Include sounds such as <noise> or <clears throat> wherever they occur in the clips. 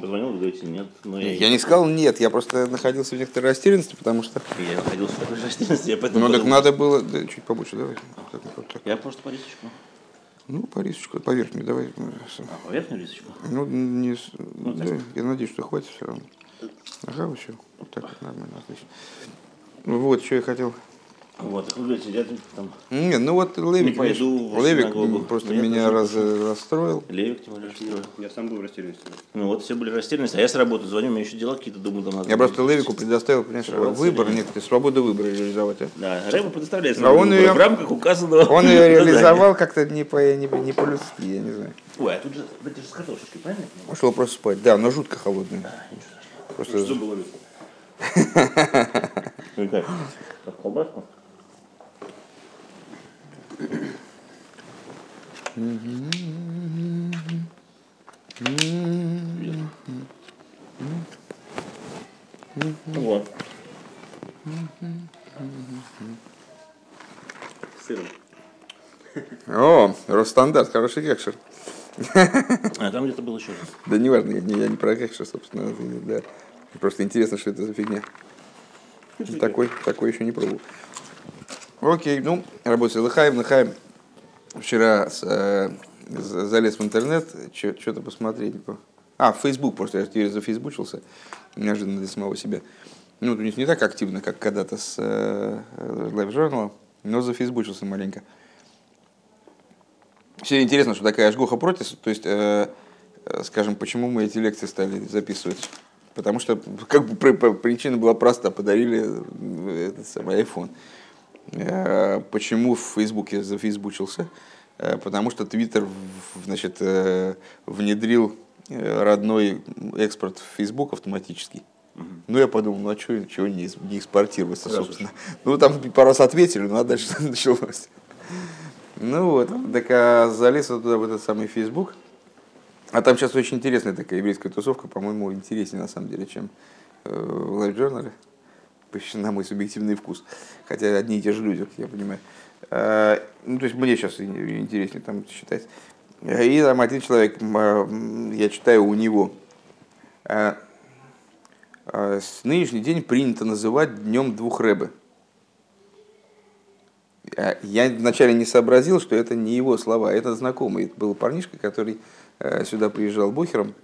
Позвонил, вы говорите, нет. Но я, Я не сказал нет, я просто находился в некоторой растерянности, потому что... я находился в такой растерянности, я поэтому Ну так надо было... да, чуть побольше, давай. Так, вот так. Я просто по рисочку. Ну, по рисочку, по верхней, давай. А, по верхнюю рисочку? Ну, не, Ну, да, я надеюсь, что хватит все равно. Ага, вот все. Вот так вот нормально, отлично. Ну вот, что я хотел. Вот, я там Не, ну вот Левик, Не пойду в Левик просто Нет, меня раз, расстроил. Левик тем более расстроил. Я сам был в растерянности. Ну вот, все были растерянности, а я с работы звоню, у меня еще дела какие-то, думаю, там надо... Я просто Левику предоставил, понимаешь, Сорваться выбор, некоторые, свободу выбора реализовать. а. Да, Рэба предоставляет А он её- в рамках указанного Он ее реализовал как-то не, по, не, не по-людски, я не знаю. Ой, а тут же, это же с картошечкой, правильно? Ушел просто спать. Да, но жутко холодный. А, ничего страшного. Просто? Ну <laughs> как, как колбаску? Вот. Сыром. О, Росстандарт, хороший кекшер. А там где-то был еще раз. Да не важно, я не, я не про кекшер, собственно. Да. Просто интересно, что это за фигня. Такой, такой еще не пробовал. Окей, ну, работаю Лыхаем, Лыхаем. Вчера с, э, за- залез в интернет, что-то посмотреть. А, в Facebook просто, я теперь зафейсбучился, неожиданно для самого себя. Ну, у них не так активно, как когда-то с э, Live Journal, но зафейсбучился маленько. Все интересно, что такая Ашгоха протис, то есть, э, э, скажем, почему мы эти лекции стали записывать? Потому что как бы при- при- причина была проста, подарили э, этот самый iPhone. Э, Почему в Фейсбуке зафейсбучился? Э, Потому что Твиттер значит, э, внедрил родной экспорт в Facebook автоматический. Ну, я подумал, ну а что, чего не, не экспортироваться, собственно. Ну, там пару раз ответили, ну а дальше <laughs> началось. Ну вот, так а залез туда в этот самый Facebook. А там сейчас очень интересная такая еврейская тусовка, по-моему, интереснее на самом деле, чем в. Почти на мой субъективный вкус. Хотя одни и те же люди, как я понимаю. Э, Ну, то есть мне сейчас интереснее там читать. И там один человек, э, я читаю у него. э, С нынешний день принято называть днем двух рэбы. Я вначале не сообразил, что это не его слова, это знакомый. Это был парнишка, который сюда приезжал бухером,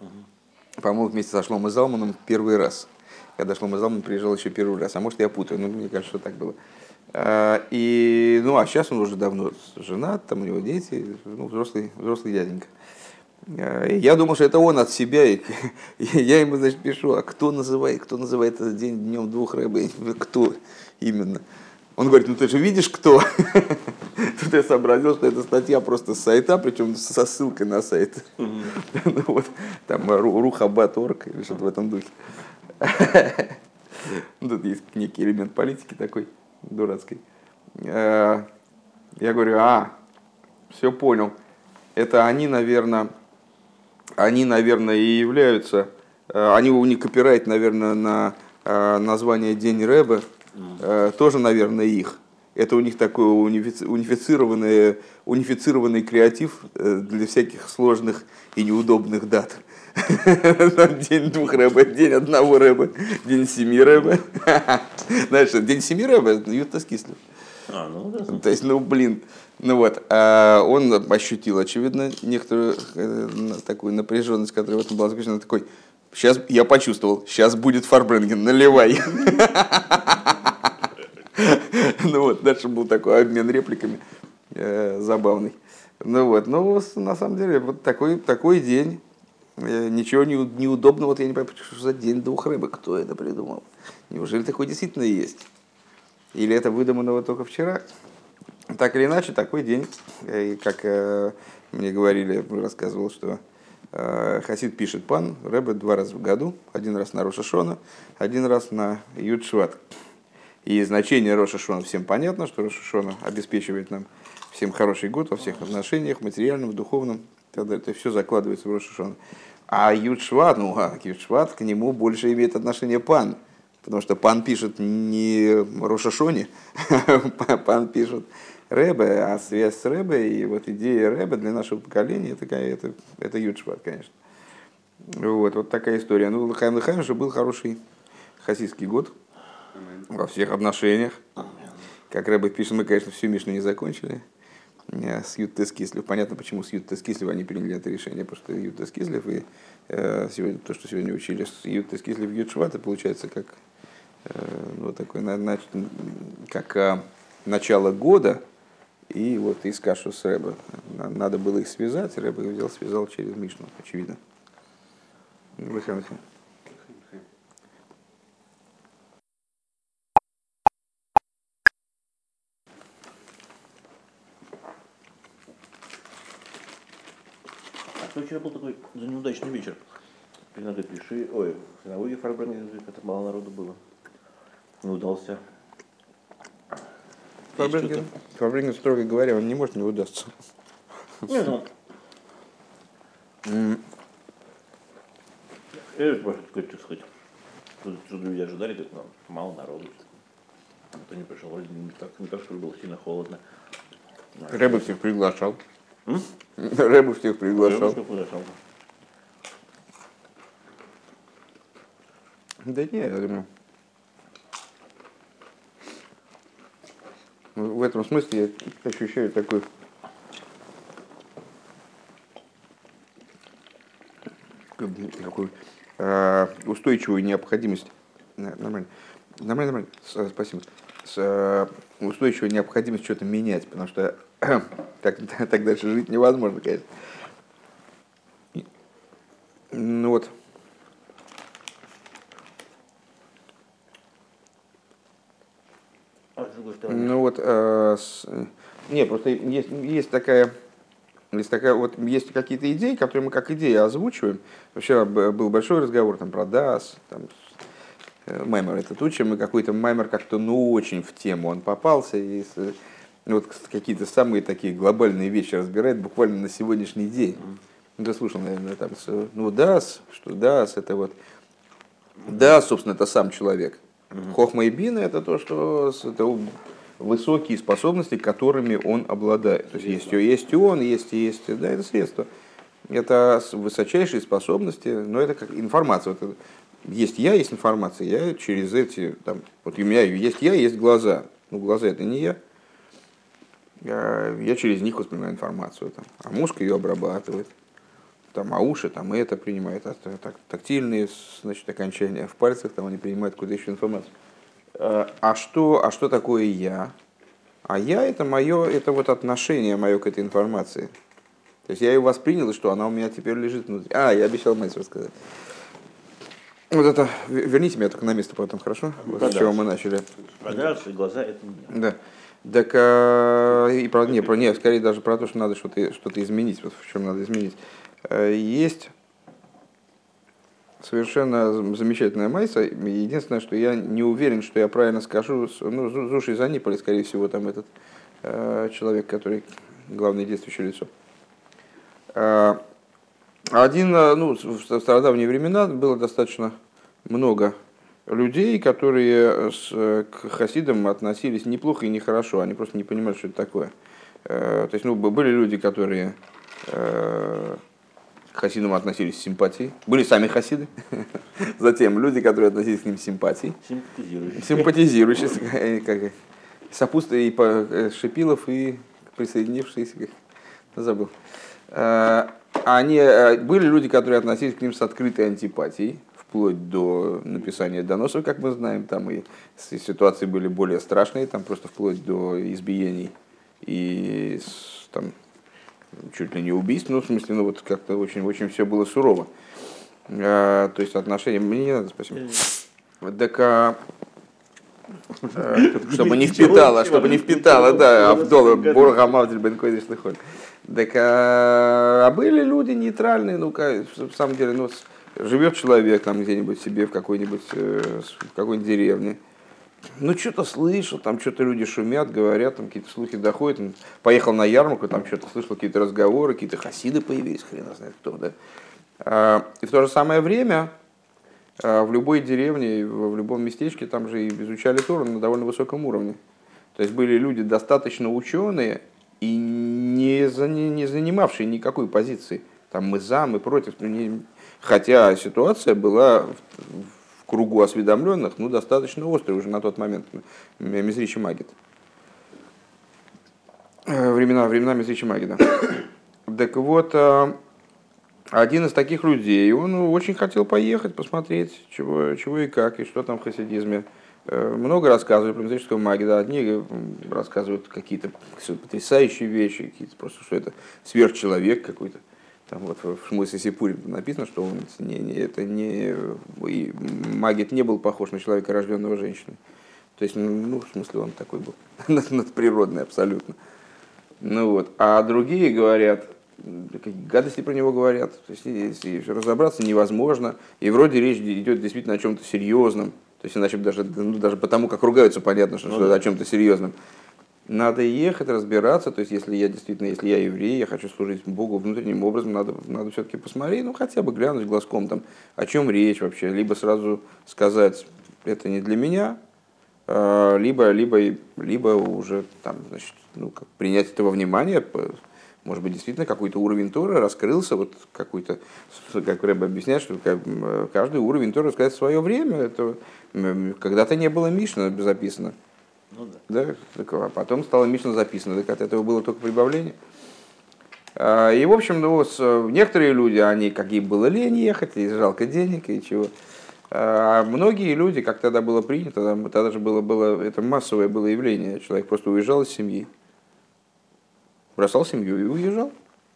по-моему, вместе со Шломой Залманом первый раз. Когда Шлома Залман приезжал еще первый раз. А может, я путаю, но мне кажется, что так было. Э, И, ну, а сейчас он уже давно женат, там у него дети, ну, взрослый, взрослый дяденька. И Я думал, что это он от себя. <laughs> И я ему, значит, пишу, а кто называет, кто называет этот день днем двух рыбы? Кто именно? Он говорит, ну ты же видишь, кто? <laughs> Тут я сообразил, что это статья просто с сайта, причем со ссылкой на сайт. <laughs> Ну вот, там рухабат.орг или что-то в этом духе. Ну, Тут есть некий элемент политики такой дурацкой. Э, Я говорю, а, все понял. Это они, наверное, они, наверное, и являются, э, они у них копирайт, наверное, на э, название День Рэбе, э, тоже, наверное, их. Это у них такой унифици- унифицированный, унифицированный креатив для всяких сложных и неудобных дат. <laughs> День двух рэбе, день одного рэбе, день семи рэбе. <laughs> Знаешь, день семи рэбе, Юта Скислев. А, ну да. То есть, ну, блин, ну вот, а он ощутил, очевидно, некоторую э, такую напряженность, которая в этом была заключена, такой, сейчас, я почувствовал, сейчас будет Фарбренген, наливай. <laughs> Ну вот, дальше был такой обмен репликами э, забавный. Ну вот, ну, на самом деле, вот такой, такой день, ничего не, неудобного, вот я не понимаю, что за день двух рыбок, кто это придумал? Неужели такой действительно есть? Или это выдумано вот только вчера? Так или иначе, такой день, э, и как э, мне говорили, рассказывал, что э, Хасид пишет пан Рэбе два раза в году, один раз на Рошашона, один раз на Ютшват. И значение Рошашона всем понятно, что Рошашона обеспечивает нам всем хороший год во всех отношениях, материальном, духовном, и так далее. Это все закладывается в Рошашона. А Ютшват, ну, а Ютшват, к нему больше имеет отношение пан. Потому что пан пишет не Рошашоне, <laughs> пан пишет Рэбе, а связь с Рэбе и вот идея Рэбе для нашего поколения, это, это, это Ютшват, конечно. Вот, вот такая история. Ну, Лахаем Лахаем же был хороший хасидский год во всех отношениях. Как Рэбе пишет, мы, конечно, всю Мишну не закончили. С Ют Кислев. Понятно, почему с Ют Кислев они приняли это решение, потому что Ют Кислев и э, сегодня, то, что сегодня учили с Ют Кислев Ют Швата, получается как, э, ну, такой, значит, как э, начало года, и вот из кашу с Рэбе. Надо было их связать, Рэбе взял, связал через Мишну, очевидно. Выханхи. А что вчера был такой за неудачный вечер? Иногда пиши, ой, в синагоге Фарбренга, это мало народу было. Не удался. Фабринген, Фабринген, строго говоря, он не может не удастся. Не, ну, я просто сказать, что сказать. Тут люди ожидали, тут ну, мало народу. Никто не пришел, вроде не так, не так, что было сильно холодно. Рэбе всех приглашал. Рэбе всех приглашал. Да не, я думаю. В этом смысле я ощущаю такой такую э, устойчивую необходимость. Нормально. Нормально, нормально. Спасибо. С, э, устойчивую необходимость что-то менять, потому что <clears throat> так, <laughs> так дальше жить невозможно, конечно. Ну вот. А, Ну вот, э, с- не, просто есть, есть такая, есть такая, вот есть какие-то идеи, которые мы как идеи озвучиваем. Вчера б- был большой разговор там про DAS, там, э, Маймер этот учим, и какой-то Маймер как-то ну очень в тему он попался, и вот какие-то самые такие глобальные вещи разбирает буквально на сегодняшний день. Ну, Ты слушал, наверное, там, ну, DAS, что DAS, это вот, да, собственно, это сам человек. Хохма и бина это то, что это высокие способности, которыми он обладает. То есть есть, есть он, есть, есть, да, это средство. Это высочайшие способности, но это как информация. Вот это- есть я, есть информация. Я через эти, там, вот у меня есть я, есть глаза. Ну, глаза это не я. Я, через них воспринимаю информацию. Там, а мозг ее обрабатывает. Там, а уши там и это принимают, а так, так- тактильные значит, окончания в пальцах, там они принимают куда еще информацию. Э, А что, а что такое я? А я это мое, это вот отношение мое к этой информации. То есть я ее воспринял, и что она у меня теперь лежит внутри. А, я обещал Мэйсу рассказать. Вот это, вер- верните меня только на место потом, хорошо? Вот с чего мы начали. продажи, глаза это не я. Да. Так, а, и про, не, про, не, скорее даже про то, что надо что-то что изменить, вот в чем надо изменить. Э, Есть совершенно зам- замечательная майса. Единственное, что я не уверен, что я правильно скажу. Ну, Зу- Зуши Заниполи, скорее всего, там этот э, человек, который главное действующее лицо. Э, Один, э, ну, в стародавние времена было достаточно много людей, которые с, э, к хасидам относились неплохо и нехорошо. Они просто не понимали, что это такое. Э, То есть, ну, были люди, которые э, к хасидам относились с симпатией. Были сами хасиды. <laughs> Затем люди, которые относились к ним с симпатией. Симпатизирующие, <laughs> э, как, сопутствие и э, Шипилов и присоединившиеся, как, забыл. Э, Они, э, были люди, которые относились к ним с открытой антипатией, вплоть до написания доносов, как мы знаем, там и ситуации были более страшные, там просто вплоть до избиений и там, чуть ли не убийств, ну, в смысле, ну, вот как-то очень-очень все было сурово. Э, То есть отношения... Мне не надо, спасибо. Так, а, э, <laughs> чтобы не впитала, ничего. чтобы не впитала, да, Ничего, Абдола, ничего. Борга Мавдель Бен Койдиш Лыхоль. Так, а а были люди нейтральные, ну, в самом деле, ну, живет человек там где-нибудь себе в какой-нибудь, э, в какой-нибудь деревне, ну, что-то слышал, там что-то люди шумят, говорят, там какие-то слухи доходят. Он поехал на ярмарку, там что-то слышал, какие-то разговоры, какие-то хасиды появились, хрен знает кто, да. А, И в то же самое время а, в любой деревне, в любом местечке там же и изучали Тору на довольно высоком уровне. То есть были люди достаточно ученые и не, за- не занимавшие никакой позиции. Там мы за, мы против. Ну, Хотя ситуация была в, кругу осведомленных ну, достаточно острой уже на тот момент. Мизричи Магит. Э, времена, времена Мизричи Магида. <coughs> Так вот, э, один из таких людей, он очень хотел поехать, посмотреть, чего, чего и как, и что там в хасидизме. Э, много рассказывали про мистическую магию, да, одни рассказывают какие-то потрясающие вещи, какие-то просто, что это сверхчеловек какой-то. Там вот в Шмусе Сипуре написано, что он не, не, это не, и магит не был похож на человека, рожденного женщиной. То есть, ну, в смысле, он такой был <laughs> надприродный абсолютно. Ну вот. А другие говорят, какие гадости про него говорят. То есть, если разобраться невозможно. И вроде речь идет действительно о чем-то серьезном. То есть, иначе даже, ну, даже потому, как ругаются, понятно, что, ну, что да. о чем-то серьезном. Надо ехать, разбираться. То есть, если я действительно, если я еврей, я хочу служить Богу внутренним образом, надо, надо все-таки посмотреть, ну, хотя бы глянуть глазком, там, о чем речь вообще. Либо сразу сказать, это не для меня, а, либо, либо, либо уже там, значит, ну, как принять этого внимания, может быть, действительно какой-то уровень Тора раскрылся, вот какой-то, как Рэб объясняет, что каждый уровень Тора рассказать свое время, это когда-то не было Мишна записано. Ну, да. Да? Так, а потом стало Мишна записано, так от этого было только прибавление. А, и, в общем, ну, некоторые люди, они, как им было лень ехать, и жалко денег, и чего. А многие люди, как тогда было принято, тогда же было, было, это массовое было явление, человек просто уезжал из семьи, бросал семью и уезжал.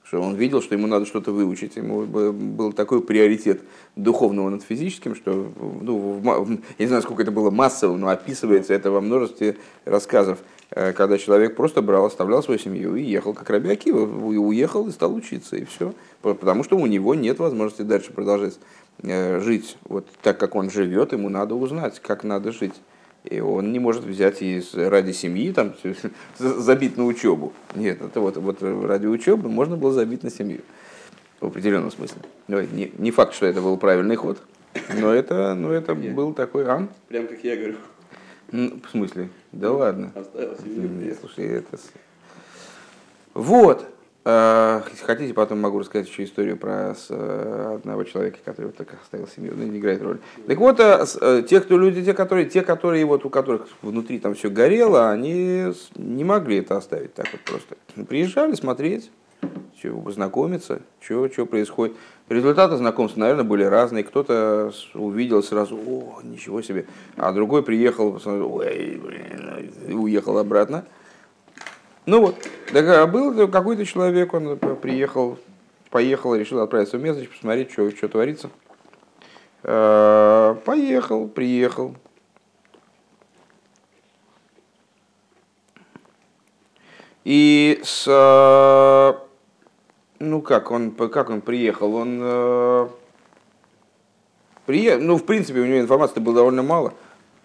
Что он видел, что ему надо что-то выучить. Ему был такой приоритет духовного над физическим, что, ну, я не знаю, сколько это было массово, но описывается это во множестве рассказов, э, когда человек просто брал, оставлял свою семью и ехал, как Раби Акива, уехал и стал учиться, и все. Потому что у него нет возможности дальше продолжать э, жить вот так, как он живет, ему надо узнать, как надо жить. И он не может взять и ради семьи там, <laughs> забить на учебу. Нет, это вот, вот ради учебы можно было забить на семью. В определенном смысле. Не, не факт, что это был правильный ход, но это, но это был такой... А? Прям как я говорю. Ну, в смысле? Да ладно. Оставил семью. Слушай, это... Вот. А, хотите, потом могу рассказать еще историю про э, одного человека, который вот так оставил семью, но не играет роли. Так вот, э, э, те, кто люди, те, которые, те, которые вот у которых внутри там все горело, они не могли это оставить так вот просто. Приезжали смотреть, что, знакомиться, что, что происходит. Результаты знакомства, наверное, были разные. Кто-то увидел сразу, о, ничего себе, а другой приехал, ой, блин, уехал обратно. Ну вот, так, а был какой-то человек, он приехал, поехал, решил отправиться в Мезоч, посмотреть, что, что творится. А, поехал, приехал. И с, ну как он, как он приехал, он э, приехал, ну в принципе у него информации было довольно мало.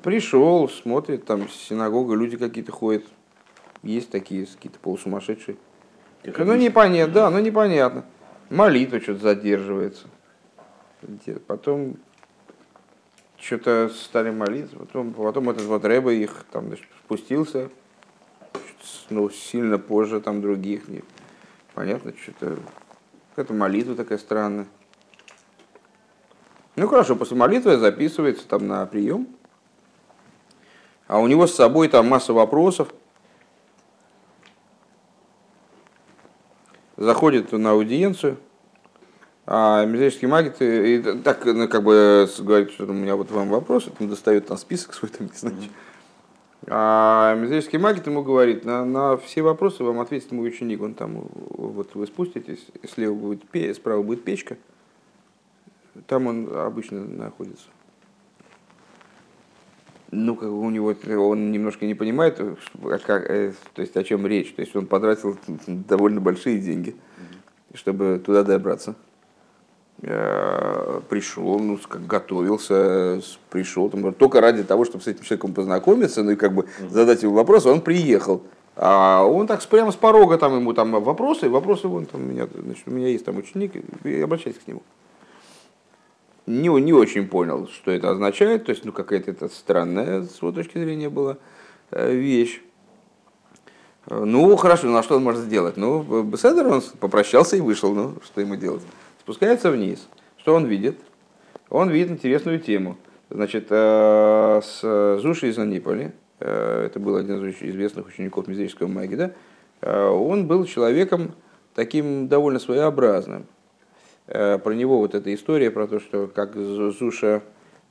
Пришел, смотрит, там синагога, люди какие-то ходят, есть такие какие-то полусумасшедшие. Ну непонятно, да, ну непонятно. Молитва что-то задерживается. Потом что-то стали молиться, потом, потом этот вот Рэба их там значит, спустился, ну, сильно позже там других. Не, понятно, что-то какая-то молитва такая странная. Ну хорошо, после молитвы записывается там на прием, а у него с собой там масса вопросов, заходит на аудиенцию, а мезрический магит и, так ну, как бы говорит, что у меня вот вам вопрос, он достает там список свой, там, не знаю. А мезрический магит ему говорит, на, на все вопросы вам ответит мой ученик. Он там, вот вы спуститесь, слева будет, справа будет печка, там он обычно находится ну, как у него, он немножко не понимает, как, э, то есть о чем речь. То есть он потратил <laughs> довольно большие деньги, чтобы туда добраться. Э, пришел, ну, как готовился, пришел, там, только ради того, чтобы с этим человеком познакомиться, ну и как бы задать ему вопрос, он приехал. А он так прямо с порога там ему там вопросы, вопросы вон там у меня, значит, у меня есть там ученик, и обращайтесь к нему не, не очень понял, что это означает. То есть, ну, какая-то это странная, с его точки зрения, была э, вещь. Ну, хорошо, ну а что он может сделать? Ну, Беседер, он попрощался и вышел, ну, что ему делать? Спускается вниз. Что он видит? Он видит интересную тему. Значит, э, с Зуши из Аниполи, э, это был один из очень известных учеников мизерического Магида, э, он был человеком таким довольно своеобразным. Про него вот эта история про то, что как Зуша,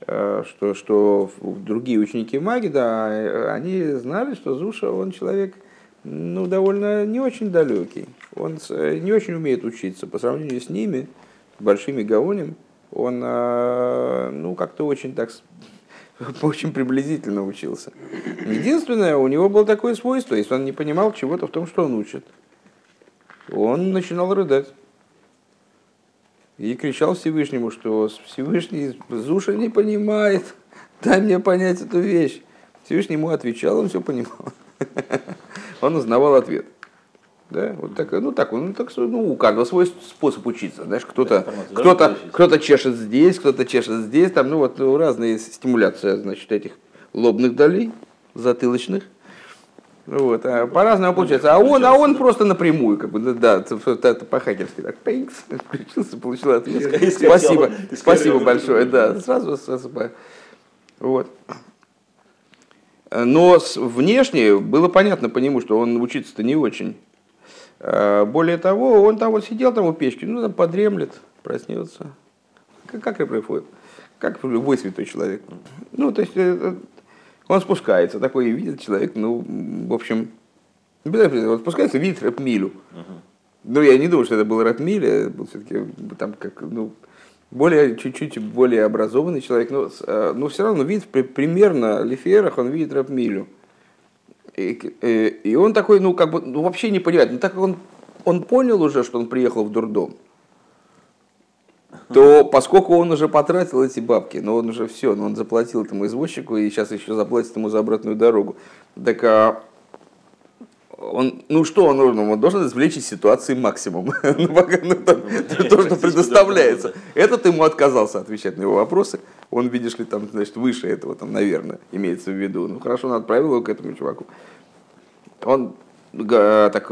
что, что другие ученики Магида, они знали, что Зуша, он человек ну, довольно не очень далекий. Он не очень умеет учиться. По сравнению с ними, большими Гаоним, он ну, как-то очень так <laughs> очень приблизительно учился. Единственное, у него было такое свойство, если он не понимал чего-то в том, что он учит, он начинал рыдать. И кричал Всевышнему, что Всевышний Зуша не понимает, дай мне понять эту вещь. Всевышний ему отвечал, он все понимал. <laughs> Он узнавал ответ. Да, вот так, ну так, ну, так, ну, у каждого свой способ учиться. Знаешь, кто-то, кто-то, кто-то чешет здесь, кто-то чешет здесь, там, ну вот ну, разные стимуляции, значит, этих лобных долей, затылочных. Вот, а по-разному получается. А он, а он просто напрямую, как бы, да, это, по-хакерски так, пейкс, <laughs> включился, получил ответ. Спасибо, спасибо большое, да, сразу, сразу, вот. Но внешне было понятно по нему, что он учиться-то не очень. Э, более того, он там вот сидел там у печки, ну там подремлет, проснется. Как, как и происходит. Как любой святой человек. Ну, то есть, э, он спускается, такой видит человек, ну, в общем, он спускается, видит рэп-милю. Ну, я не думаю, что это был рэп-миля, был все-таки там как, ну, более, чуть-чуть более образованный человек, но, э, но все равно видит примерно Лиферах, он видит рэп-милю. И, э, и он такой, ну, как бы, ну, вообще не понимает. Но так как он, он понял уже, что он приехал в дурдом, то поскольку он уже потратил эти бабки, но он уже все, но он заплатил этому извозчику и сейчас еще заплатит ему за обратную дорогу, так а он, ну что он нужно? Он должен извлечь из ситуации максимум. <laughs> ну, пока, ну, там, то, что предоставляется. Этот ему отказался отвечать на его вопросы. Он, видишь ли, там, значит, выше этого, там, наверное, имеется в виду. Ну хорошо, он отправил его к этому чуваку. Он так,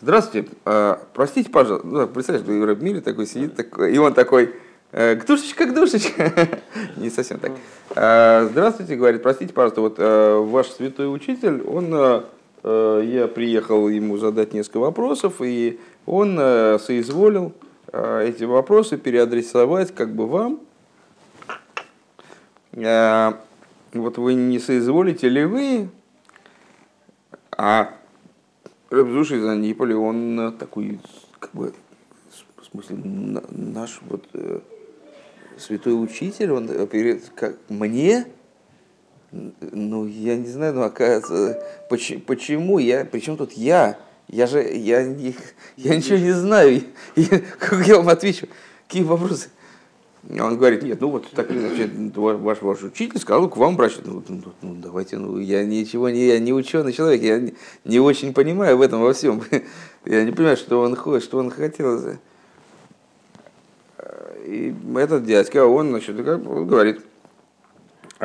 здравствуйте, а, простите, пожалуйста, ну, представляешь, в Рэбмире такой сидит, такой, и он такой, Гдушечка, «Э, гдушечка. <laughs> Не совсем так. «А, здравствуйте, говорит, простите, пожалуйста, вот э, ваш святой учитель, он э, Э, я приехал ему задать несколько вопросов, и он э, соизволил э, эти вопросы переадресовать как бы вам. Вот вы не соизволите ли вы, а Рабзуш из Аниполи, он такой, как бы, в смысле, наш вот святой учитель, он перед, как, мне ну, я не знаю, ну, оказывается, почему, почему я, причем тут я? Я же, я, не, <laughs> я ничего не знаю. Я, <laughs> как я вам отвечу? Какие вопросы? Он говорит, нет, ну вот так или иначе, ваш, ваш учитель сказал к вам обращаться. Ну, ну, ну, давайте, ну я ничего не, я не ученый человек, я не, не очень понимаю в этом во всем. <laughs> Я не понимаю, что он хочет, что он хотел. И этот дядька, он, значит, говорит,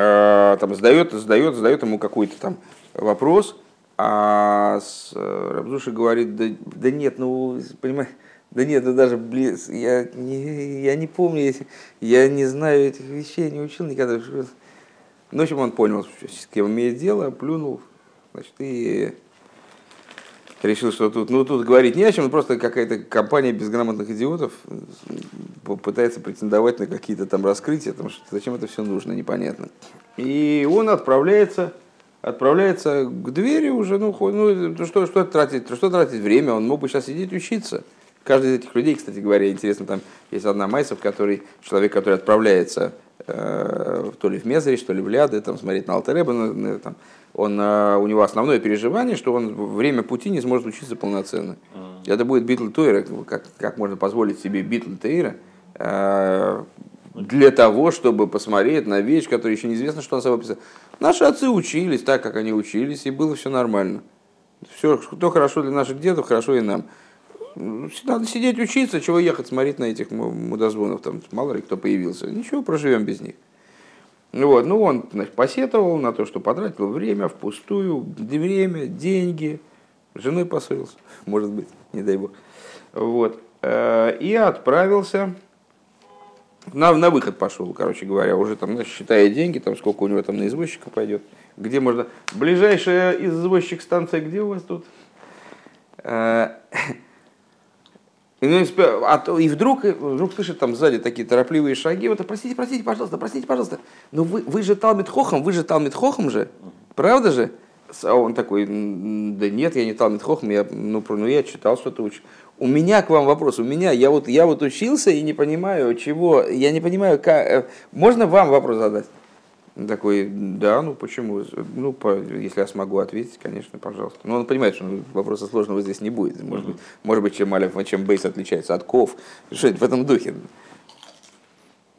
Э, там задает, задает, задает ему какой-то там вопрос, а с, э, Рабзуши говорит, да, да нет, ну, понимаешь, да нет, да даже близ, я не, я не помню, я не знаю этих вещей, не учил никогда. Ну, в общем, он понял, с кем имеет дело, плюнул, значит, и решил, что тут, ну, тут говорить не о чем, просто какая-то компания безграмотных идиотов пытается претендовать на какие-то там раскрытия, потому что зачем это все нужно, непонятно. И он отправляется, отправляется к двери уже, ну, ну что, что тратить, что тратить время, он мог бы сейчас сидеть учиться. Каждый из этих людей, кстати говоря, интересно, там есть одна майса, в которой человек, который отправляется э, то ли в Мезари, что ли в Ляды, там, смотреть на Алтареба, там, он, э, у него основное переживание, что он время пути не сможет учиться полноценно. Mm. Это будет битл Тойра, как, как можно позволить себе битл Тойра, э, для того, чтобы посмотреть на вещь, которая еще неизвестно, что он собой представляет. Наши отцы учились так, как они учились, и было все нормально. Все, что хорошо для наших дедов, хорошо и нам. Надо сидеть учиться, чего ехать смотреть на этих мудозвонов, там мало ли кто появился. Ничего, проживем без них. Вот, ну, он значит, посетовал на то, что потратил время впустую, время, деньги, женой поссорился, <laughs> может быть, не дай бог. Вот, э, и отправился на, на выход пошел, короче говоря, уже там, знаешь, считая деньги, там сколько у него там на извозчика пойдет, где можно... Ближайшая извозчик станция где у вас тут? <laughs> И, ну, а и вдруг, вдруг слышит там сзади такие торопливые шаги. Вот, простите, простите, пожалуйста, простите, пожалуйста. Но вы, вы же Талмит Хохом, вы же Талмит Хохом же. Правда же? А он такой, да нет, я не Талмит Хохом, я, ну, ну, я читал что-то учу. У меня к вам вопрос, у меня, я вот, я вот учился и не понимаю, чего, я не понимаю, как, э, можно вам вопрос задать? Такой, да, ну почему? Ну, по, если я смогу ответить, конечно, пожалуйста. Но он понимает, что вопроса сложного здесь не будет. Может быть, может быть чем Алиф, чем Бейс отличается от Ков. Что это в этом духе?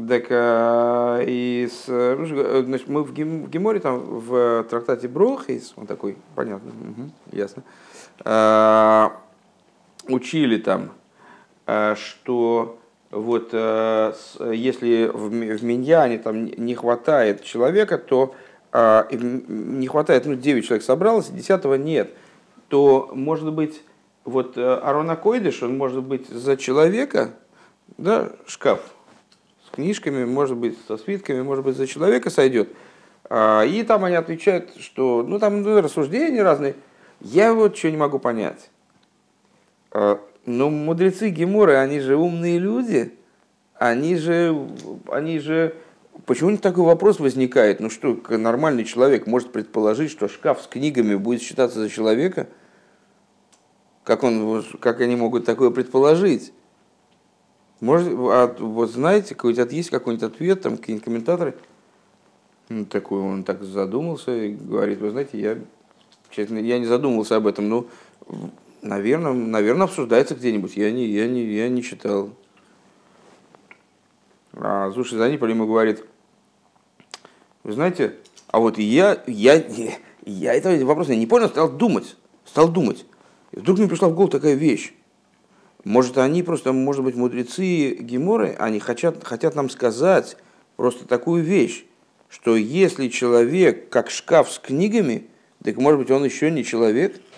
Так, а, и с, ну, значит, мы в, Гем, в Геморе, там, в трактате Брохейс, он такой, понятно, угу, ясно, а, учили там, а, что вот э, если в, в Миньяне там не хватает человека, то а, не хватает, ну, 9 человек собралось, 10 нет, то, может быть, вот э, Арона Койдыш, он может быть за человека, да, шкаф с книжками, может быть, со свитками, может быть, за человека сойдет. А, и там они отвечают, что, ну, там ну, рассуждения разные. Я вот что не могу понять. А, но мудрецы Геморы, они же умные люди, они же, они же, почему такой вопрос возникает? Ну что, нормальный человек может предположить, что шкаф с книгами будет считаться за человека? Как, он, как они могут такое предположить? Может, а, вот знаете, какой-то есть какой-нибудь ответ, там какие-нибудь комментаторы? Ну, такой он так задумался и говорит, вы знаете, я, честно, я не задумывался об этом, но Наверное, наверное, обсуждается где-нибудь. Я не, я не, я не читал. А Зуши Занипали ему говорит, вы знаете, а вот я, я, я этого вопроса не понял, стал думать, стал думать. И вдруг мне пришла в голову такая вещь. Может, они просто, может быть, мудрецы Геморы, они хотят, хотят нам сказать просто такую вещь, что если человек как шкаф с книгами, так может быть он еще не человек –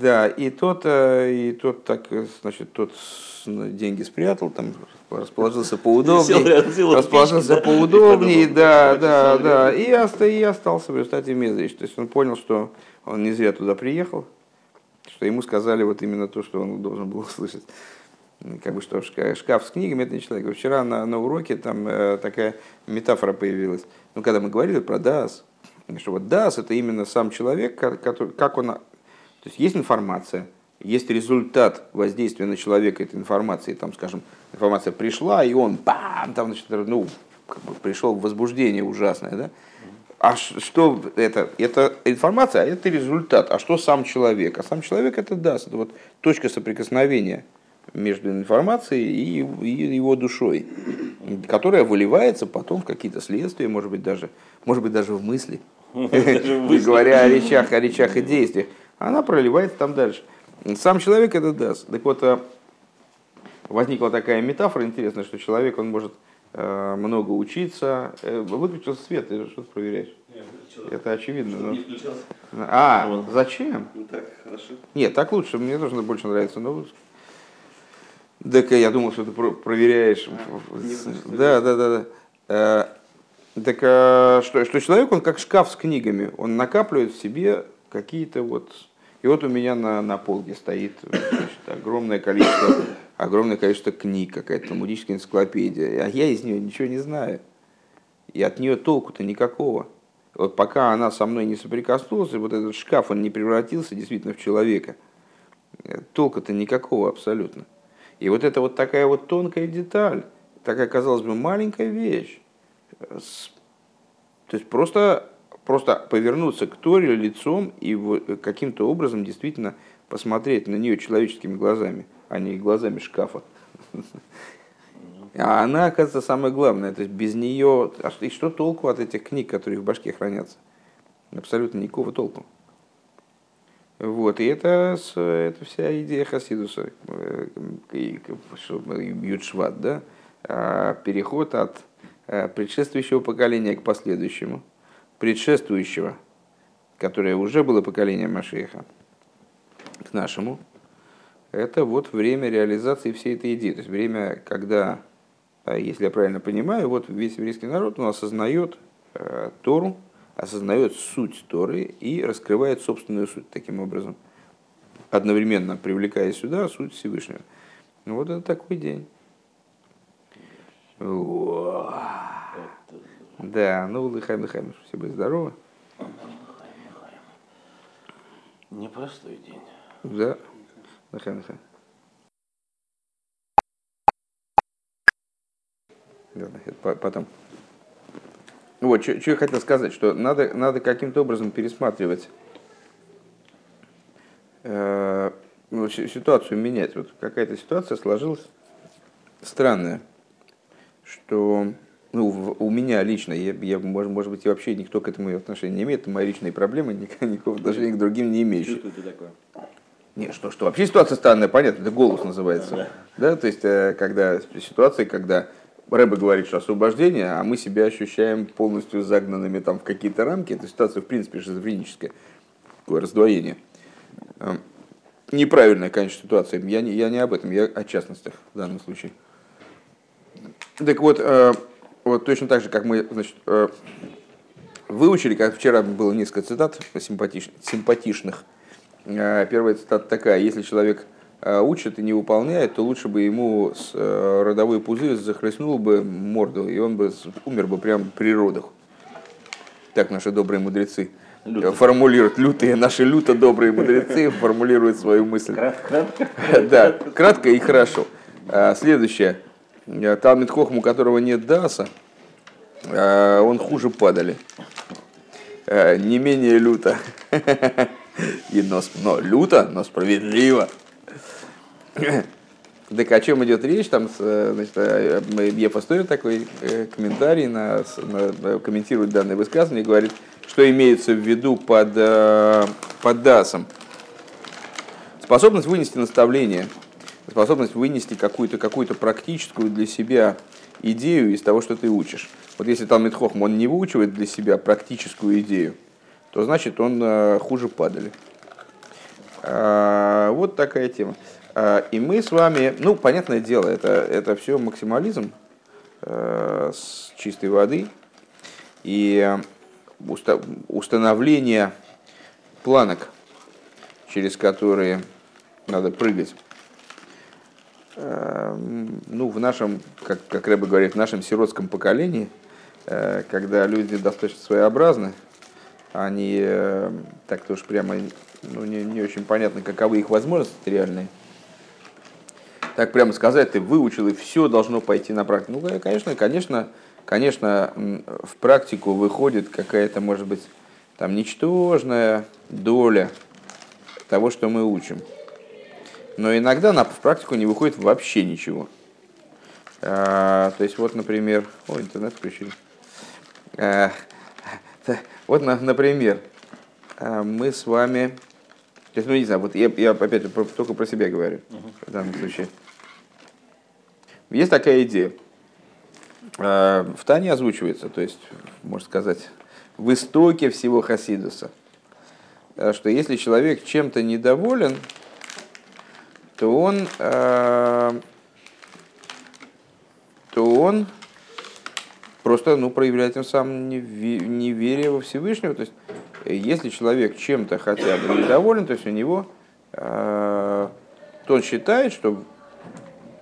Да, и тот, э, и тот так, значит, тот деньги спрятал, там расположился поудобнее, расположился поудобнее, да, да, да, и, и остался в результате Мезрич. То есть он понял, что он не зря туда приехал, что ему сказали вот именно то, что он должен был услышать. Как бы что шкаф с книгами это не человек. Вчера на, на уроке там э, такая метафора появилась. Ну, когда мы говорили про Дас, что вот Дас это именно сам человек, который, как он то есть есть информация, есть результат воздействия на человека этой информации, там, скажем, информация пришла, и он бам, там, значит, ну, как бы пришел в возбуждение ужасное, да? А что это? Это информация, а это результат. А что сам человек? А сам человек это даст. Это вот точка соприкосновения между информацией и, и его душой, которая выливается потом в какие-то следствия, может быть даже, может быть даже в мысли, <laughs> говоря о речах, о речах и действиях она проливается там дальше. Сам человек это даст. Так вот, э, возникла такая метафора интересная, что человек, он может э, много учиться. Э, выключился свет, ты что-то проверяешь? Это очевидно. Но... Не А, Вон. зачем? Ну так, хорошо. Нет, так лучше, мне тоже больше нравится. Но... Так я думал, что ты проверяешь. А, да, да, да, да. Так что, что человек, он как шкаф с книгами, он накапливает в себе какие-то вот и вот у меня на, на полке стоит значит, огромное количество, огромное количество книг, какая-то талмудическая энциклопедия, а я из нее ничего не знаю. И от нее толку-то никакого. Вот пока она со мной не соприкоснулась, вот этот шкаф, он не превратился действительно в человека, толка-то никакого абсолютно. И вот это вот такая вот тонкая деталь, такая, казалось бы, маленькая вещь. То есть просто просто повернуться к Торе лицом и каким-то образом действительно посмотреть на нее человеческими глазами, а не глазами шкафа. А она, оказывается, самое главное. То есть без нее... А и что толку от этих книг, которые в башке хранятся? Абсолютно никакого толку. Вот, и это, это вся идея Хасидуса, э, Ючват, да? А переход от э, предшествующего поколения к последующему – предшествующего, которое уже было поколением Машеха, к нашему, это вот время реализации всей этой идеи. То есть время, когда, а, если я правильно понимаю, вот весь еврейский народ он осознает э, Тору, осознает суть Торы и раскрывает собственную суть таким образом, одновременно привлекая сюда суть Всевышнего. Вот это такой день. Да, ну лыхаем, лыхаем, все были здоровы. Непростой день. Да, лыхаем, лыхаем. Ладно, это потом. Вот, что я хотел сказать, что надо, надо каким-то образом пересматривать э, ну, ситуацию менять. Вот какая-то ситуация сложилась странная, что ну, у меня лично, я, я, может, может быть, и вообще никто к этому отношения не имеет, это мои личные проблемы, <laughs> никакого отношения к другим не имеющие. Чувствую ты такое? Не, что, что вообще ситуация странная, понятно, это голос называется. Да, да то есть, э, когда ситуация, когда Рэба говорит, что освобождение, а мы себя ощущаем полностью загнанными там в какие-то рамки, эта ситуация, в принципе, шизофреническая, такое раздвоение. Эм, неправильная, конечно, ситуация. Я не, я не об этом, я о частностях в данном случае. Так вот, э, вот точно так же, как мы значит, э, выучили, как вчера было несколько цитат симпатичных, симпатичных. Э, первая цитата такая, если человек учит и не выполняет, то лучше бы ему с родовой пузырь захлестнул бы морду, и он бы умер бы прямо при родах. Так наши добрые мудрецы Люто. формулируют, лютые, наши люто добрые мудрецы <laughs> формулируют свою мысль. Кратко? <laughs> Да, кратко и хорошо. Следующее. Талмит Хохм, у которого нет даса, он хуже падали. Не менее люто. <laughs> И но, но люто, но справедливо. <coughs> Так о чем идет речь? Там, значит, я построил такой комментарий, на, на, комментирует данное высказывание, говорит, что имеется в виду под, под дасом. Способность вынести наставление – способность вынести какую-то какую практическую для себя идею из того, что ты учишь. Вот если там Митхохм, он не выучивает для себя практическую идею, то значит он э, хуже падали. А, вот такая тема. А, и мы с вами, ну, понятное дело, это, это все максимализм э, с чистой воды и установление планок, через которые надо прыгать ну, в нашем, как, как Рэба говорит, в нашем сиротском поколении, э, когда люди достаточно своеобразны, они э, так-то уж прямо ну, не, не очень понятно, каковы их возможности реальные. Так прямо сказать, ты выучил, и все должно пойти на практику. Ну, конечно, конечно, конечно, в практику выходит какая-то, может быть, там ничтожная доля того, что мы учим. Но иногда на, в практику не выходит вообще ничего. А, то есть вот, например, о, интернет включили. А, вот, на, например, а, мы с вами, есть, ну не знаю, вот я, я опять только про себя говорю uh-huh. в данном случае. Есть такая идея. А, в Тане озвучивается, то есть, можно сказать, в истоке всего Хасидуса, а, что если человек чем-то недоволен, то он, э, то он просто ну, проявляет тем самым неверие во Всевышнего. То есть, если человек чем-то хотя бы недоволен, то есть у него, э, то он считает, что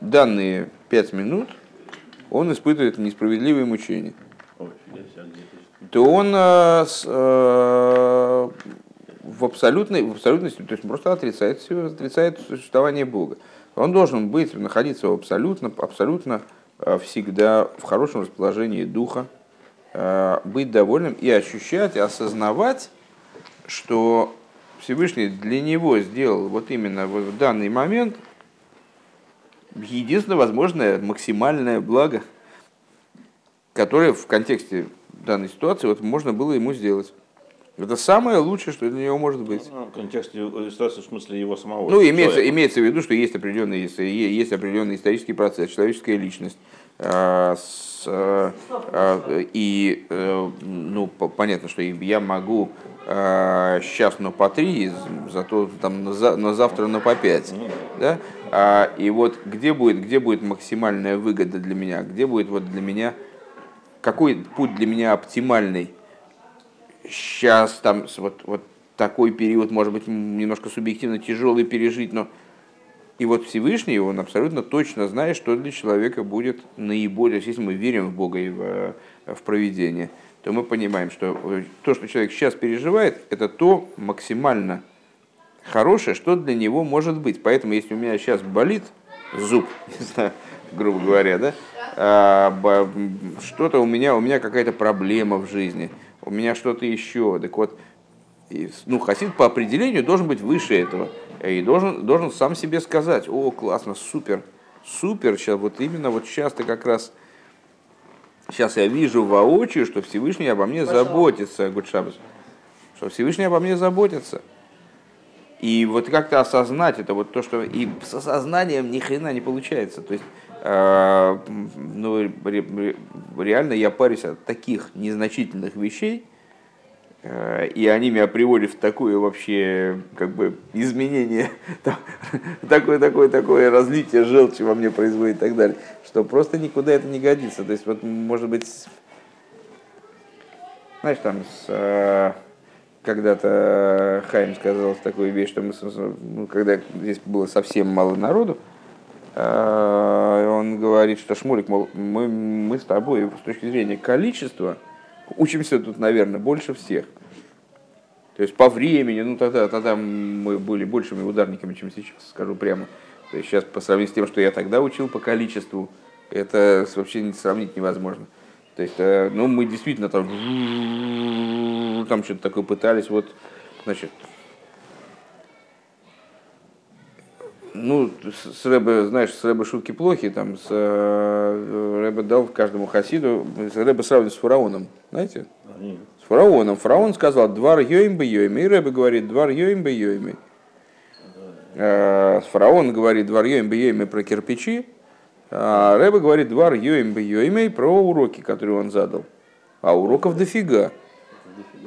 данные пять минут он испытывает несправедливые мучения. То он э, э, в абсолютной, в абсолютности, то есть он просто отрицает, отрицает существование Бога. Он должен быть, находиться абсолютно, абсолютно э, всегда в хорошем расположении духа, э, быть довольным и ощущать, и осознавать, что Всевышний для него сделал вот именно в данный момент единственное возможное максимальное благо, которое в контексте данной ситуации вот можно было ему сделать. Это самое лучшее, что для него может быть. Ну, в контексте ситуации, в смысле его самого. Ну, имеется, имеется в виду, что есть определенный, есть определенный исторический процесс, человеческая личность, а, с, э, и ну, понятно, что я могу сейчас но по три, зато там на, на завтра на по пять. Да? А, и вот где будет, где будет максимальная выгода для меня, где будет вот для меня, какой путь для меня оптимальный сейчас там вот, вот такой период, может быть, немножко субъективно тяжелый пережить, но и вот Всевышний, он абсолютно точно знает, что для человека будет наиболее, если мы верим в Бога и в, в провидение, то мы понимаем, что то, что человек сейчас переживает, это то максимально хорошее, что для него может быть. Поэтому, если у меня сейчас болит зуб, <laughs> не знаю, грубо говоря, да, а, что-то у меня, у меня какая-то проблема в жизни, у меня что-то еще, так вот, ну, хасид по определению должен быть выше этого. И должен, должен сам себе сказать, о, классно, супер, супер, сейчас, вот именно вот сейчас ты как раз, сейчас я вижу воочию, что Всевышний обо мне Пожалуйста. заботится, Гудшабас, что Всевышний обо мне заботится. И вот как-то осознать это, вот то, что и с осознанием ни хрена не получается. То есть, э, ну, ре, реально я парюсь от таких незначительных вещей, Э, и они меня приводят в такое вообще как бы изменение, <laughs> такое, такое, такое разлитие желчи во мне производит и так далее, что просто никуда это не годится. То есть, вот, может быть, знаешь, там, с, э, когда-то Хайм сказал такую вещь, что мы, ну, когда здесь было совсем мало народу, э, он говорит, что Шмулик, мол, мы, мы с тобой с точки зрения количества, учимся тут, наверное, больше всех. То есть по времени, ну тогда, тогда мы были большими ударниками, чем сейчас, скажу прямо. То есть сейчас по сравнению с тем, что я тогда учил по количеству, это вообще сравнить невозможно. То есть, э, ну, мы действительно там, там что-то такое пытались, вот, значит, ну, с Рэбе, знаешь, с Рэбе шутки плохи, там, с э, Рэбе дал каждому хасиду, Рэбе сравнивает с фараоном, знаете? С фараоном. Фараон сказал, двар йоим бы йоим, и Рэбе говорит, двар йоим бы йоим. Э, фараон говорит, двар йоим бы йоим про кирпичи, а Рэбе говорит, двар йоим бы йоим про уроки, которые он задал. А уроков дофига.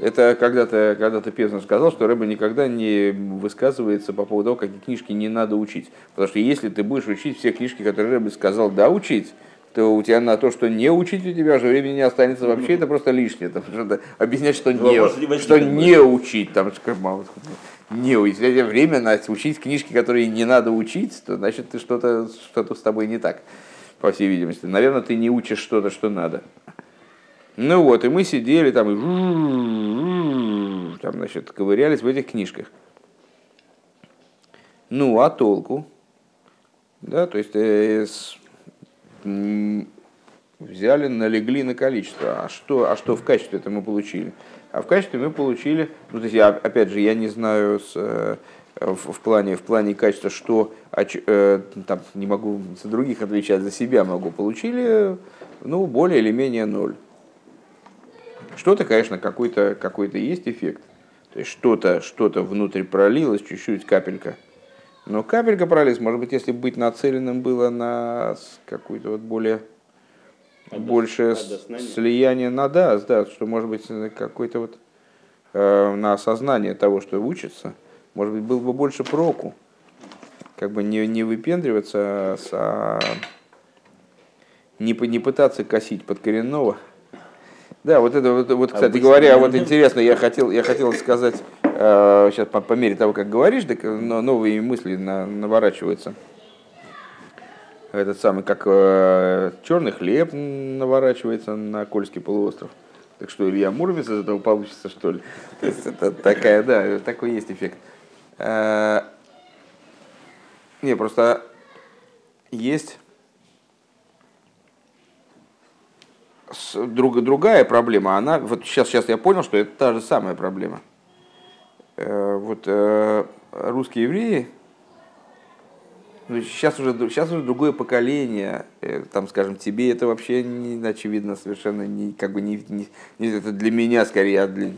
Это когда-то когда Пезнер сказал, что Рэба никогда не высказывается по поводу того, какие книжки не надо учить. Потому что если ты будешь учить все книжки, которые Рэба сказал да учить, то у тебя на то, что не учить у тебя же времени не останется вообще, это просто лишнее. Там, что объяснять, что, ну, не, что не учить. Там, не учить. Если у тебя время на учить книжки, которые не надо учить, то значит ты что-то что с тобой не так, по всей видимости. Наверное, ты не учишь что-то, что надо. Ну вот, и мы сидели там и там, значит, ковырялись в этих книжках. Ну, а толку? Да, то есть э, с, взяли, налегли на количество. А что, а что в качестве это мы получили? А в качестве мы получили, ну, то есть я, опять же, я не знаю с, э, в, в, плане, в плане качества, что э, там, не могу за других отвечать, за себя могу, получили ну, более или менее ноль. Что-то, конечно, какой-то какой есть эффект. То есть что-то что внутрь пролилось, чуть-чуть капелька. Но капелька пролилась, может быть, если быть нацеленным было на какую-то вот более Отдос, большее слияние на да, да, что может быть какой-то вот э, на осознание того, что учится, может быть, был бы больше проку. Как бы не, не выпендриваться, а не, не пытаться косить под коренного. Да, вот это вот, вот кстати а говоря, вот интересно, я хотел, я хотел сказать, э, сейчас по, по мере того, как говоришь, так новые мысли на, наворачиваются. Этот самый, как э, черный хлеб наворачивается на Кольский полуостров. Так что Илья Муромец из этого получится, что ли? <laughs> То есть это такая, да, такой есть эффект. Э, не, просто есть друг, другая проблема, она, вот сейчас, сейчас я понял, что это та же самая проблема. Э, вот э, русские евреи, ну, сейчас уже, сейчас уже другое поколение, э, там, скажем, тебе это вообще не очевидно совершенно, не, как бы не, не, не это для меня скорее, а для,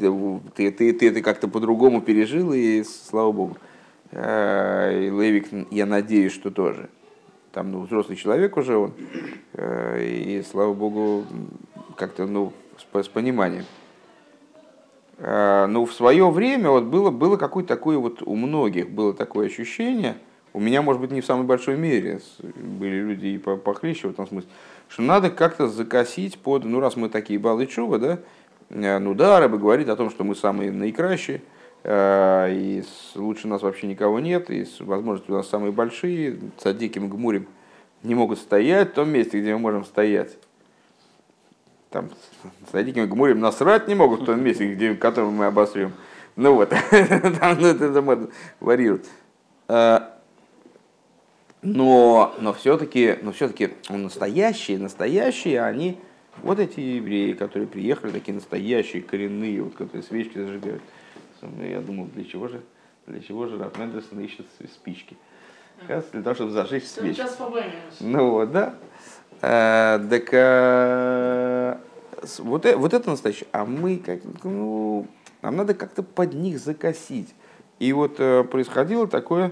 ты, ты, ты это как-то по-другому пережил, и слава богу. И Левик, я надеюсь, что тоже. там, ну, взрослый человек уже он, и, слава богу, как-то, ну, с, с пониманием. Э, но в свое время вот было, было какое-то такое вот у многих было такое ощущение, у меня, может быть, не в самой большой мере, были люди и похлеще в этом смысле, что надо как-то закосить под, ну раз мы такие баллы чува, да, э, ну да, Рэбе говорит о том, что мы самые наикращие, э, и лучше нас вообще никого нет, и возможности у нас самые большие, садиким гмурим не могут стоять в том месте, где мы можем стоять там, с Адиким Гмурим насрать не могут в том месте, где, которое мы обосрем. Ну вот, <laughs> там ну, это, это варьирует. А, но, но все-таки, но все-таки настоящие, настоящие, они, вот эти евреи, которые приехали, такие настоящие, коренные, вот которые свечки зажигают. Я думал, для чего же, для чего же Раф Мендельсон ищет спички? Как для того, чтобы зажечь. Сейчас Ну вот, да. А, так а, вот, э, вот это настоящее. А мы как, ну, нам надо как-то под них закосить. И вот э, происходило такое,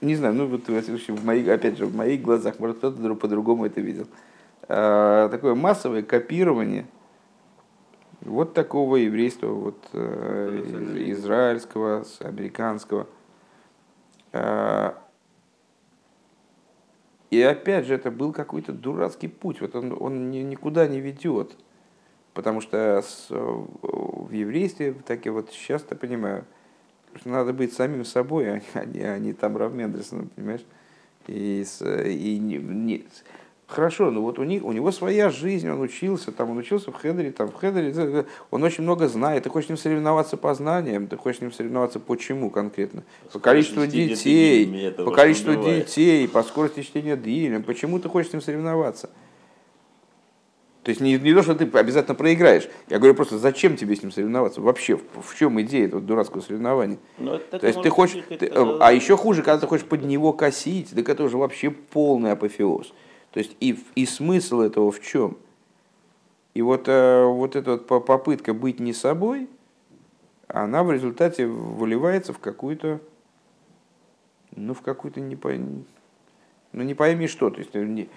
не знаю, ну вот в моих, опять же, в моих глазах, может кто-то по-другому это видел, э, такое массовое копирование вот такого еврейства, вот э, израильского, американского. И опять же, это был какой-то дурацкий путь. Вот он, он никуда не ведет. Потому что с, в еврействе, так я вот часто понимаю, что надо быть самим собой, <laughs> а, не, а не там Рав Мендельсоном, понимаешь? И, с, и не, не, Хорошо, ну вот у, них, у него своя жизнь, он учился, там, он учился в Хедере, там, в Хедере, он очень много знает, ты хочешь с ним соревноваться по знаниям, ты хочешь с ним соревноваться почему конкретно? По количеству детей, по количеству детей, по скорости чтения Дилем, почему ты хочешь с ним соревноваться? То есть не, не то, что ты обязательно проиграешь. Я говорю просто, зачем тебе с ним соревноваться? Вообще, в, в чем идея этого дурацкого соревнования? Ну, то есть ты хочешь, ты, это... а еще хуже, когда ты хочешь под него косить, так это уже вообще полный апофеоз. То есть и, и смысл этого в чем? И вот, э, вот эта вот попытка быть не собой, она в результате выливается в какую-то, ну, в какую-то не, по, ну, не пойми что. То есть э, не,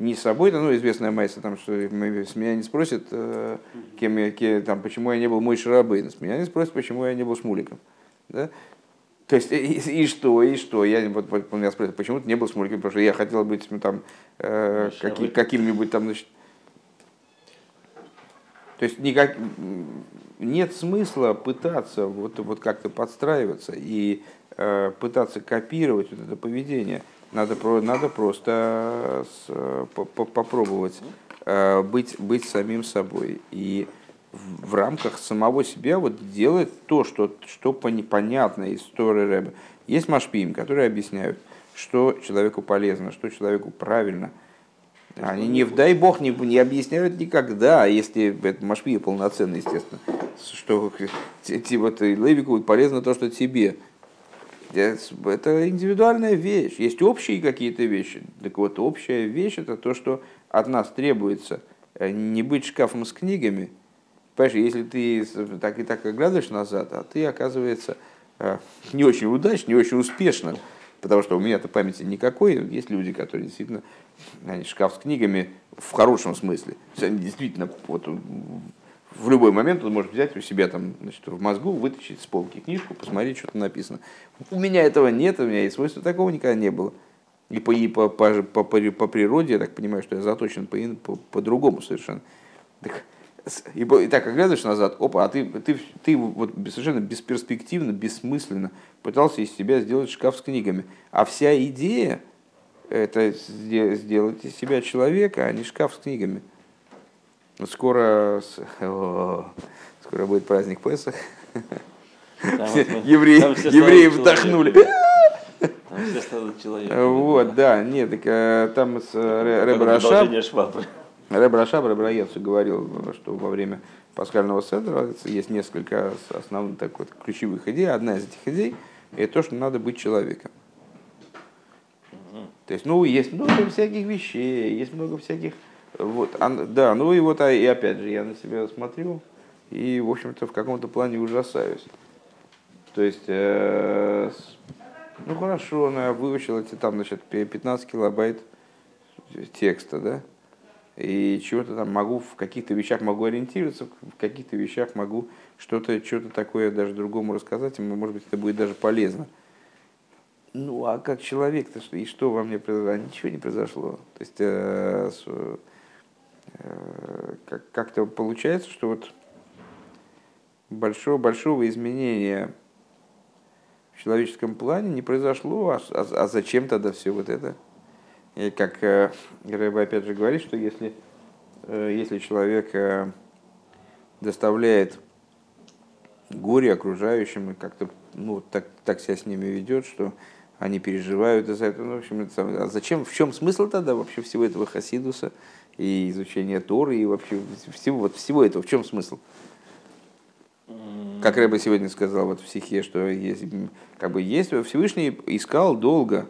не собой, ну, известная майса, там, что с меня не спросят, э, кем я, кем, там, почему я не был мой шарабейн, с меня не спросят, почему я не был смуликом. Да? То есть, и, и что, и что? Я, вот, вот, меня спрашивают, почему ты не был смольким, потому что я хотел быть ну, там, э, каким, каким-нибудь там, значит... То есть никак, нет смысла пытаться вот, вот как-то подстраиваться и э, пытаться копировать вот это поведение. Надо, про, надо просто с, по, по, попробовать э, быть, быть самим собой. И в рамках самого себя вот делать то, что, что понятно из Торы Рэбе. Есть машпиим, которые объясняют, что человеку полезно, что человеку правильно. Они не, дай бог, не, не объясняют никогда, если это машпи полноценный, естественно, что вот Левику полезно то, что тебе. Это индивидуальная вещь. Есть общие какие-то вещи. Так вот, общая вещь это то, что от нас требуется э, не быть шкафом с книгами, Понимаешь, если ты так и так оглядываешь назад, а ты, оказывается, э, не очень удачно, не очень успешно, потому что у меня-то памяти никакой, есть люди, которые действительно, они шкаф с книгами в хорошем смысле. Они действительно, вот в любой момент он может взять у себя там, значит, в мозгу, вытащить с полки книжку, посмотреть, что там написано. У меня этого нет, у меня и свойства такого никогда не было. И по, и по, по, по, по, природе, я так понимаю, что я заточен по-другому по, по, по совершенно. Так, и, и так оглядываешь назад, опа, а ты, ты, ты вот совершенно бесперспективно, бессмысленно пытался из себя сделать шкаф с книгами. А вся идея это сделать из себя человека, а не шкаф с книгами. Скоро, о, скоро будет праздник Песах. Евреи, евреи вдохнули. Вот, да, нет, так э, там с э, Рэбе Рашаб, Рэбе Рашаб, Рэбе говорил, что во время пасхального седра есть несколько основных так вот, ключевых идей. Одна из этих идей – это то, что надо быть человеком. То есть, ну, есть много всяких вещей, есть много всяких... Вот, а, да, ну и вот, а, и опять же, я на себя смотрю, и, в общем-то, в каком-то плане ужасаюсь. То есть, э, Ну хорошо, ну, я выучил эти там, значит, 15 килобайт текста, да? И чего-то там могу, в каких-то вещах могу ориентироваться, в каких-то вещах могу что-то что такое даже другому рассказать, и может быть это будет даже полезно. Ну а как человек-то, и что во мне произошло? А ничего не произошло. То есть э, э, как- как-то получается, что вот большого, большого изменения в человеческом плане не произошло, а, а, а зачем тогда все вот это? И как э, Рэба опять же говорит, что если, э, если человек э, доставляет горе окружающим и как-то ну, так, так себя с ними ведет, что они переживают из-за этого. Ну, в общем, это, а зачем, в чем смысл тогда вообще всего этого хасидуса и изучения Торы и вообще всего, вот всего этого, в чем смысл? Как Рэба сегодня сказал вот в стихе, что есть, как бы есть Всевышний искал долго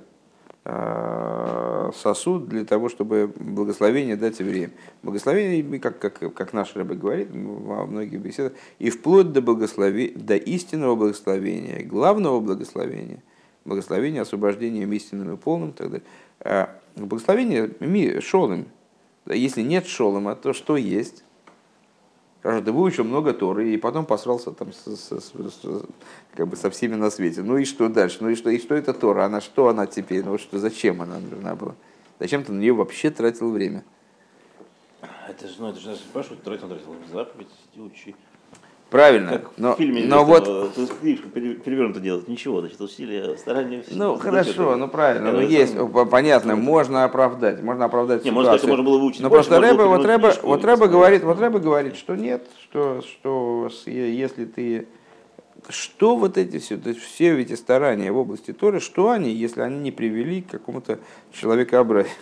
сосуд для того, чтобы благословение дать евреям. Благословение, как, как, как наш Рэбе говорит во многих беседах, и вплоть до, благослови, до истинного благословения, главного благословения, благословения освобождением истинным и полным и так далее. А Благословение ми, шолым. Если нет шолома, то что есть? Скажет, ты выучил много Торы, и потом посрался там с, с- с- с- как бы со всеми на свете. Ну и что дальше? Ну и что, и что это Тора? Она что она теперь? Ну что, зачем она нужна была? Зачем ты на нее вообще тратил время? Это же, ну, это же нас спрашивают, тратил, тратил. Заповедь, иди учи. Правильно. Как но, в фильме но вот, книжку перевернуто делать. Ничего, значит, усилия, старания. все- ну хорошо, все- ну правильно. Это Ну же есть, по- понятно, можно оправдать, можно оправдать Не, ситуацию. можно было выучить Но больше, просто Рэбе, вот Рэбе, вот Рэбе говорит, вот Рэбе говорит, что нет, что, что если ты что вот эти все, то есть все эти старания в области Торы, что они, если они не привели к какому-то человекообразию?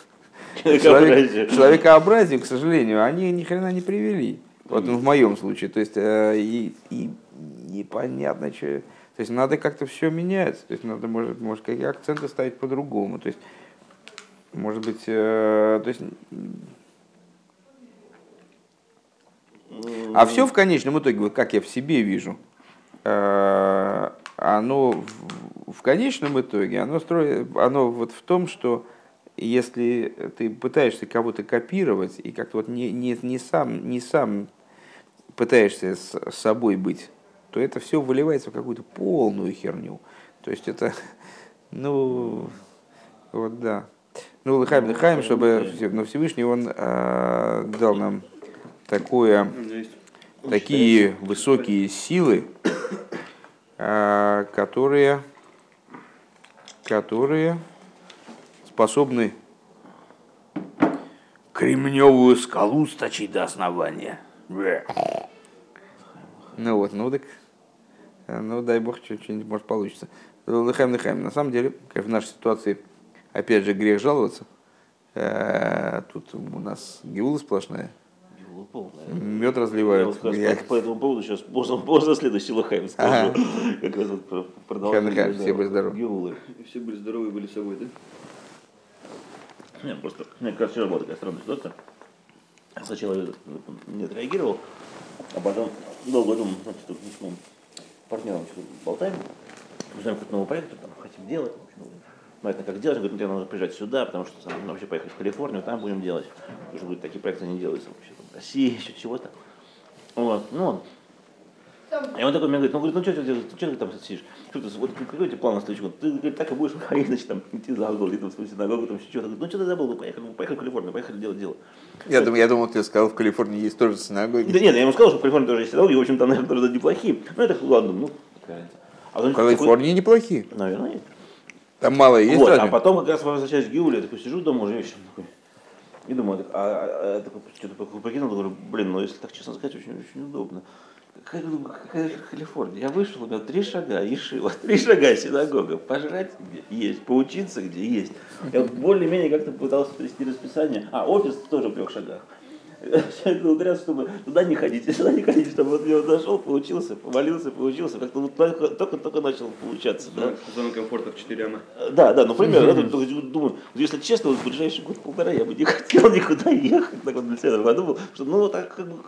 Человек, человекообразию, к сожалению, они ни хрена не привели. Вот в моем случае. То есть э, и, и непонятно, что. То есть надо как-то все менять. То есть надо, может, может какие акценты ставить по-другому. То есть, может быть, э, то есть, а все в конечном итоге, вот как я в себе вижу, э, оно в, в конечном итоге, оно, строит, оно вот в том, что если ты пытаешься кого-то копировать и как-то вот не, не, не, сам, не сам пытаешься с собой быть, то это все выливается в какую-то полную херню. То есть это, <laughs> ну, вот да. Ну, Лыхаем, Лыхаем, чтобы но Всевышний он э, дал нам такое, такие высокие силы, э, которые, которые способны кремневую скалу сточить до основания. Ну вот, ну так, ну дай бог, что- что-нибудь может получится. Лыхаем, лыхаем. На самом деле, как в нашей ситуации, опять же, грех жаловаться. Э, Тут у нас геула сплошная, мед разливают. Я- по, этому поводу сейчас можно, можно следующий лохайм скажу. Ага. Как раз вот продолжение. все были здоровы. Геулы. И все были здоровы, были собой, да? Нет, просто, раз вчера была такая странная ситуация. Сначала не отреагировал, а потом долго думал, значит, с моим партнером болтаем, узнаем какой-то новый проект, там хотим делать. в общем, Понятно, как делать. Говорит, ну, надо приезжать сюда, потому что там, ну, вообще поехать в Калифорнию, там будем делать. Потому что такие проекты не делаются вообще там, в России, <laughs> еще чего-то. Вот, ну, и он такой мне говорит, ну, говорит, ну что ты, делаешь? что ты там сидишь? Что ты, вот какой у тебя план на следующий год? Ты говорит, так и будешь выходить, значит, там, идти за угол, где-то в свою синагогу, там еще что-то. Ну что ты забыл, мы поехали, мы поехали в Калифорнию, поехали делать дело. Я думал, я думал, ты сказал, в Калифорнии есть тоже синагоги. Да нет, я ему сказал, что в Калифорнии тоже есть синагоги, в общем, там, наверное, тоже неплохие. Ну, я так, ладно, ну, какая. А В Калифорнии неплохие. такой, Наверное, нет. Там мало есть вот, а разве? потом как раз возвращаюсь к Гиуле, я такой сижу дома уже вечером такой. И думаю, а, а, а, такой, что-то прикинул, говорю, блин, ну если так честно сказать, очень, очень удобно. Калифорния? Я вышел, у меня три шага, Ешива, три шага синагога. Пожрать где есть, поучиться где есть. Я более-менее как-то пытался привести расписание. А, офис тоже в трех шагах. Это удряться, чтобы туда не ходить, <laughs> сюда не ходить, чтобы вот я вот зашел, получился, помолился, получился, как-то вот только- только-только начал получаться. Да? Зона комфорта в 4 ама. Да, да, например, я тут думаю, ну, если честно, вот в ближайший год-полтора я бы не <laughs> хотел никуда ехать, так вот для себя подумал, что ну так как бы,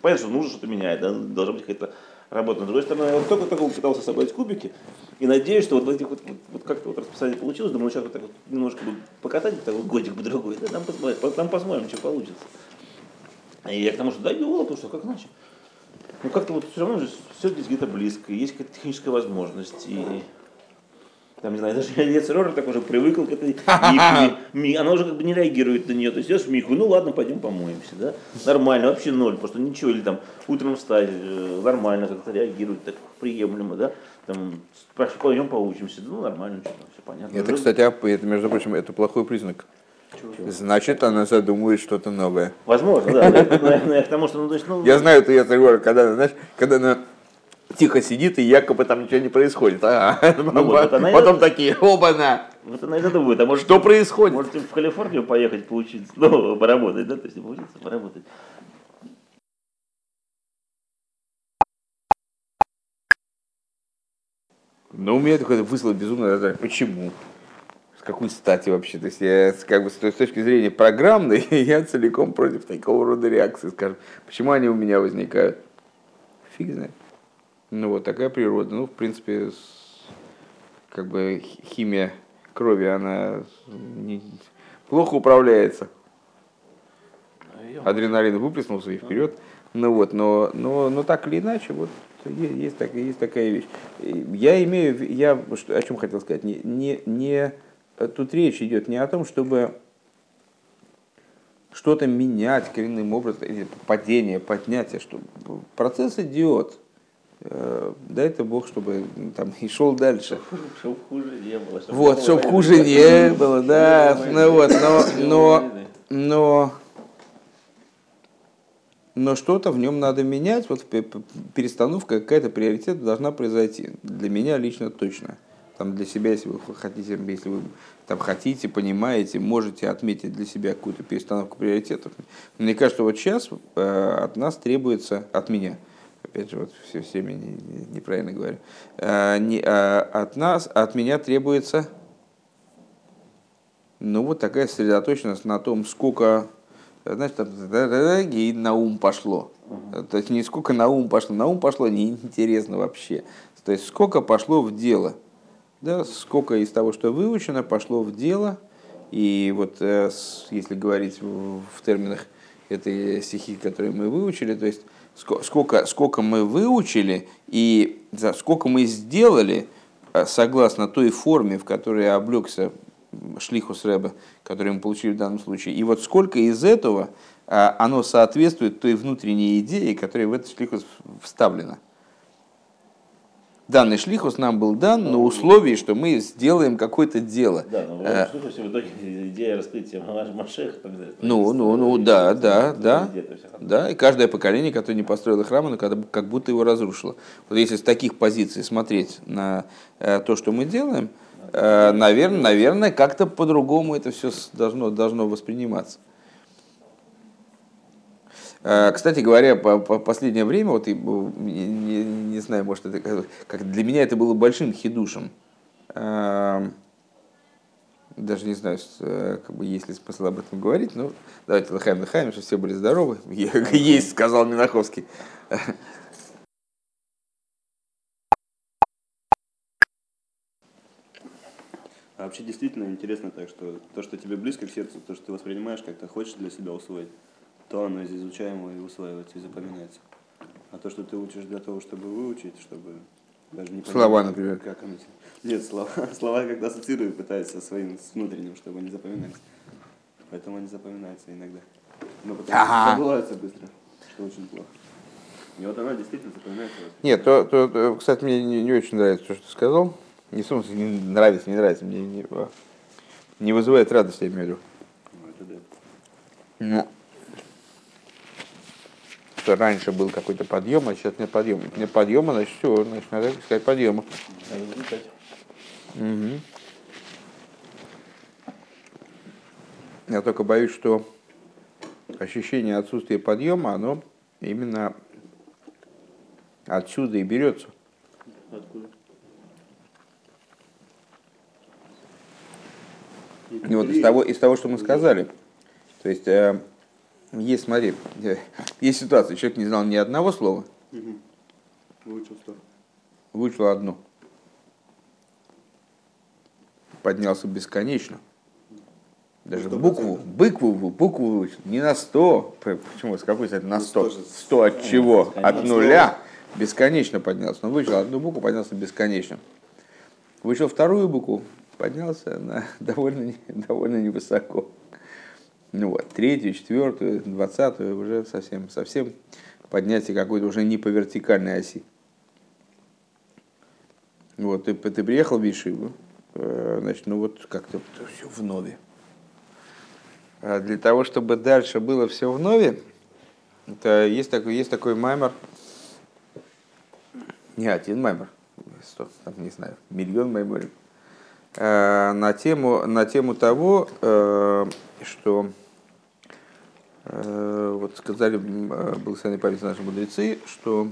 понятно, что нужно что-то менять, да, должна быть какая-то работа. С другой стороны, я вот только, только пытался собрать кубики и надеюсь, что вот, в этих вот, вот, вот как-то вот расписание получилось. Думаю, сейчас вот так вот немножко покатать, так вот годик бы другой, да, там посмотрим, там посмотрим, что получится. И я к тому, что даю, потому что как иначе. Ну как-то вот все равно же все здесь где-то близко, есть какая-то техническая возможность. И там, не знаю, даже <laughs> Ецерор так уже привыкл к этой микве. <laughs> Ми- Она уже как бы не реагирует на нее. То есть идешь в микву, ну ладно, пойдем помоемся, да? Нормально, вообще ноль, просто ничего. Или там утром встать, э, нормально как-то реагирует, так приемлемо, да? Там, пойдем поучимся, ну нормально, что все понятно. Это, Уже- кстати, ап- это, между прочим, это плохой признак. Значит, она задумывает что-то новое. Возможно, да. <laughs> Наверное, я к тому, что, ну, то есть, ну, Я знаю, это говорю, когда, знаешь, когда она тихо сидит и якобы там ничего не происходит. А, вот и- потом такие, оба-на, вот она и задумывает, а может, что происходит? Можете в Калифорнию поехать поучиться, ну, поработать, да, то есть поучиться, поработать. Но у меня такое вызвало безумно. Почему? С какой стати вообще? То есть я как бы с с точки зрения программной, <laughs> я целиком против такого рода реакции, скажем. Почему они у меня возникают? Фиг знает. Ну вот такая природа. Ну, в принципе, с- как бы хи- химия крови, она не- плохо управляется. Адреналин выплеснулся и вперед. Ну вот, но, но, но так или иначе, вот е- есть, так, есть такая вещь. Я имею, я что- о чем хотел сказать, не, не, не, тут речь идет не о том, чтобы что-то менять коренным образом, или падение, поднятие, что процесс идет. Э, Дай это Бог, чтобы м, там и шел дальше. Чтобы хуже не было. чтобы Вот, чтобы хуже не было. да. Ну вот, но, но, но, но что-то в нем надо менять. Вот пе- пе- перестановка какая-то приоритет должна произойти. Для меня лично точно. Там для себя, если вы хотите, если вы там хотите, понимаете, можете отметить для себя какую-то перестановку приоритетов. Мне кажется, вот сейчас э, от нас требуется, от меня, опять же, вот все, все время не- не- неправильно говорю, э, не, э, от нас, от меня требуется ну, вот такая сосредоточенность на том, сколько, знаешь, там, и на ум пошло. То есть не сколько на ум пошло, на ум пошло неинтересно вообще. То есть сколько пошло в дело. Да, сколько из того, что выучено, пошло в дело. И вот э, если говорить в, терминах этой стихи, которые мы выучили, то есть ско- сколько, сколько мы выучили и за сколько мы сделали, э, согласно той форме, в которой облегся шлихус Рэбе, который мы получили в данном случае. И вот сколько из этого а, оно соответствует той внутренней идее, которая в этот шлихус вставлена. Данный шлихус нам был дан на условии, что мы сделаем какое-то дело. Да, но в Э, случае, в итоге <laughs> идея раскрытия Машеха, Ну, ну, ну, строительства, да, да, да, да, и каждое поколение, которое не построило храм, оно когда- как будто его разрушило. Вот если с таких позиций смотреть на э, то, что мы делаем, наверное, наверное, как-то по-другому это все должно, должно восприниматься. Э, Кстати говоря, по, по последнее время, вот и, не, не- не знаю, может, это как, для меня это было большим хидушем. Эм, даже не знаю, э, как бы, есть ли смысл об этом говорить, но давайте лыхаем, лыхаем, чтобы все были здоровы. <laughs> Есть, сказал Минаховский. А вообще действительно интересно так, что то, что тебе близко к сердцу, то, что ты воспринимаешь, как-то хочешь для себя усвоить, то оно из изучаемого и усваивается, и запоминается. А то, что ты учишь для того, чтобы выучить, чтобы даже не Слова, например. Как оно... Нет, слова, <laughs> слова как-то ассоциирую, пытаюсь со своим, с внутренним, чтобы они запоминались. Поэтому они запоминаются иногда. Но потом Ага. забываются быстро, что очень плохо. И вот она действительно запоминается. Нет, то, то- то, кстати, мне не, не очень нравится то, что ты сказал. Не в смысле, не нравится, не нравится, мне не, не вызывает радости, я имею в виду. Ну, это да. Ну, что раньше был какой-то подъем, а сейчас нет подъема. Нет подъема, значит все, значит надо искать подъема. Мгм. Я только боюсь, что ощущение отсутствия подъема, оно именно отсюда и берется. Откуда? И вот из того, из того, что мы сказали. То есть, э, есть, смотри, э, есть ситуация, человек не знал ни одного слова, Выучил сто. Выучил одну. Поднялся бесконечно. Даже Ну, букву, 100%. букву, букву выучил. Не на 100. П- Почему? С какой стати? На Ну, 100. 100 же. 100 от чего? бесконечно. От нуля. Бесконечно поднялся. Но выучил одну букву, поднялся бесконечно. Выучил вторую букву, поднялся на <laughs> довольно, довольно невысоко. Ну вот, третью, четвертую, двадцатую уже совсем, совсем поднятие какой-то уже не по вертикальной оси. Вот, ты, ты приехал в Ешиву, э, значит, ну вот как-то все в нове. А для того, чтобы дальше было все в нове, это есть такой, есть такой маймер, не один маймер, сто, там, не знаю, миллион маймеров, э, на тему, на тему того, э, что вот сказали, э, благословенной памяти наши мудрецы, что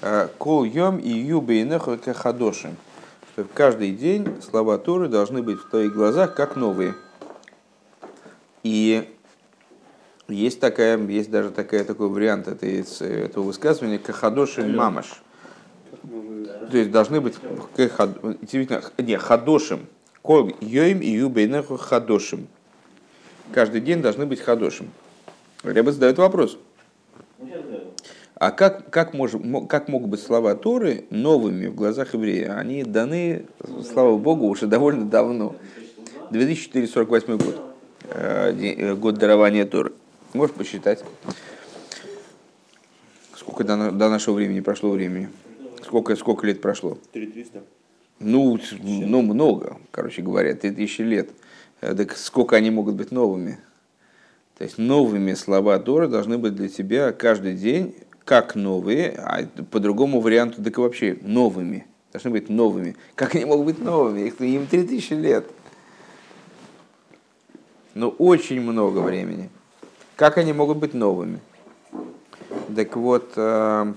э, кол йом и юбейнеху кахадошим, что каждый день слова Торы должны быть в твоих глазах как новые. И есть, такая, есть даже такая, такой вариант этой, этого высказывания кахадошим мамаш. То есть должны быть действительно, не, хадошим. Кол йоим и юбейнеху хадошим. Каждый день должны быть хадошим. Реба задает вопрос. А как, как, может, мо- как могут быть слова Торы новыми в глазах еврея? Они даны, слава Богу, уже довольно давно. 2448 год. э, э, Год дарования Торы. Можешь посчитать, сколько до, до нашего времени прошло времени? Сколько, сколько лет прошло? 3300. Ну, ну, много, короче говоря, 3000 лет. Э, Так сколько они могут быть новыми? То есть новыми слова Торы должны быть для тебя каждый день как новые, а по другому варианту так и вообще новыми. Должны быть новыми. Как они могут быть новыми? Их, им 3000 лет. Ну, очень много времени. Как они могут быть новыми? Так вот, э,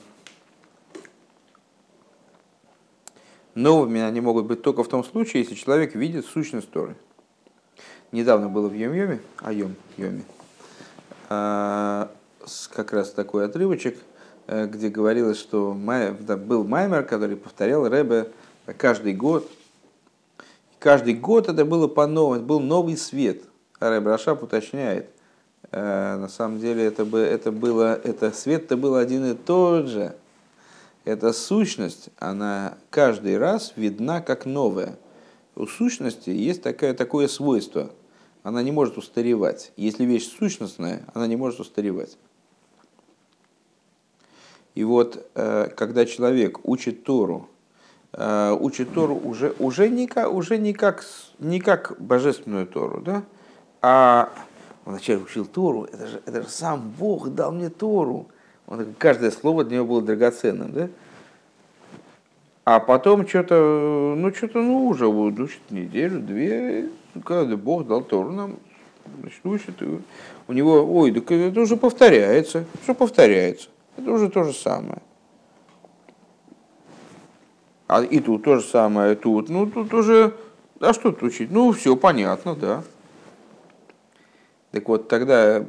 Новыми они могут быть только в том случае, если человек видит сущность Торы. Недавно было в Йом-Йоме, а Йом, Йоме, с- как раз такой отрывочек, э, где говорилось, что был Маймер, который повторял Рэбе каждый год. Каждый год это было по-новому, это был новый свет. А Рэбе Рашаб уточняет, э, на самом деле это, бы, это было, это свет-то был один и тот же. Эта сущность, она каждый раз видна как новая. У сущности есть такое, такое свойство. Она не может устаревать. Если вещь сущностная, она не может устаревать. И вот, э, когда человек учит Тору, э, учит Тору уже, уже, не, как, уже не, как, не как божественную Тору, да? а он вначале учил Тору, это же, это же сам Бог дал мне Тору. Он, каждое слово для него было драгоценным. Да? А потом что-то, ну что-то, ну уже учит неделю, две, когда Бог дал Тору нам, значит, учит. у него, ой, так это уже повторяется, что повторяется. Это уже то же самое. А и тут то же самое, тут, ну тут уже, а что тут учить? Ну все понятно, да. Так вот, тогда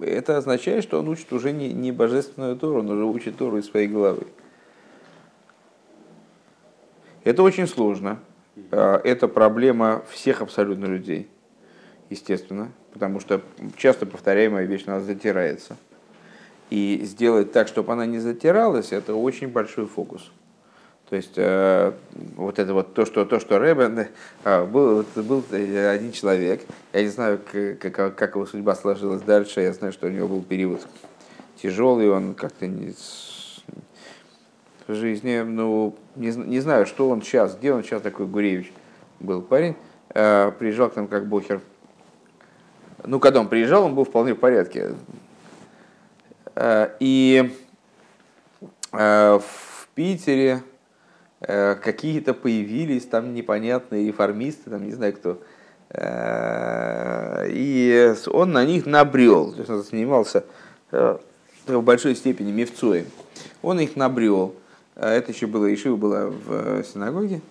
это означает, что он учит уже не, не божественную Тору, он уже учит Тору из своей головы. Это очень сложно. А, Это проблема всех абсолютно людей, естественно, потому что часто повторяемая вещь у нас затирается. И сделать так, чтобы она не затиралась, это очень большой фокус. То есть э, вот это вот то, что, то, что Рэбе, э, был, был один человек, я не знаю, как, как его судьба сложилась дальше, я знаю, что у него был период тяжелый, он как-то не, в жизни, ну, не, не знаю, что он сейчас, где он сейчас такой Гуревич был парень, э, приезжал к нам как бохер. Ну, когда он приезжал, он был вполне в порядке. Э, И э, в Питере э, какие-то появились там непонятные реформисты, там не знаю кто. Э, И он на них набрел, то есть он занимался э, в большой степени мифцоем. Он их набрел. А Это еще было, Ишива была в э, синагоге.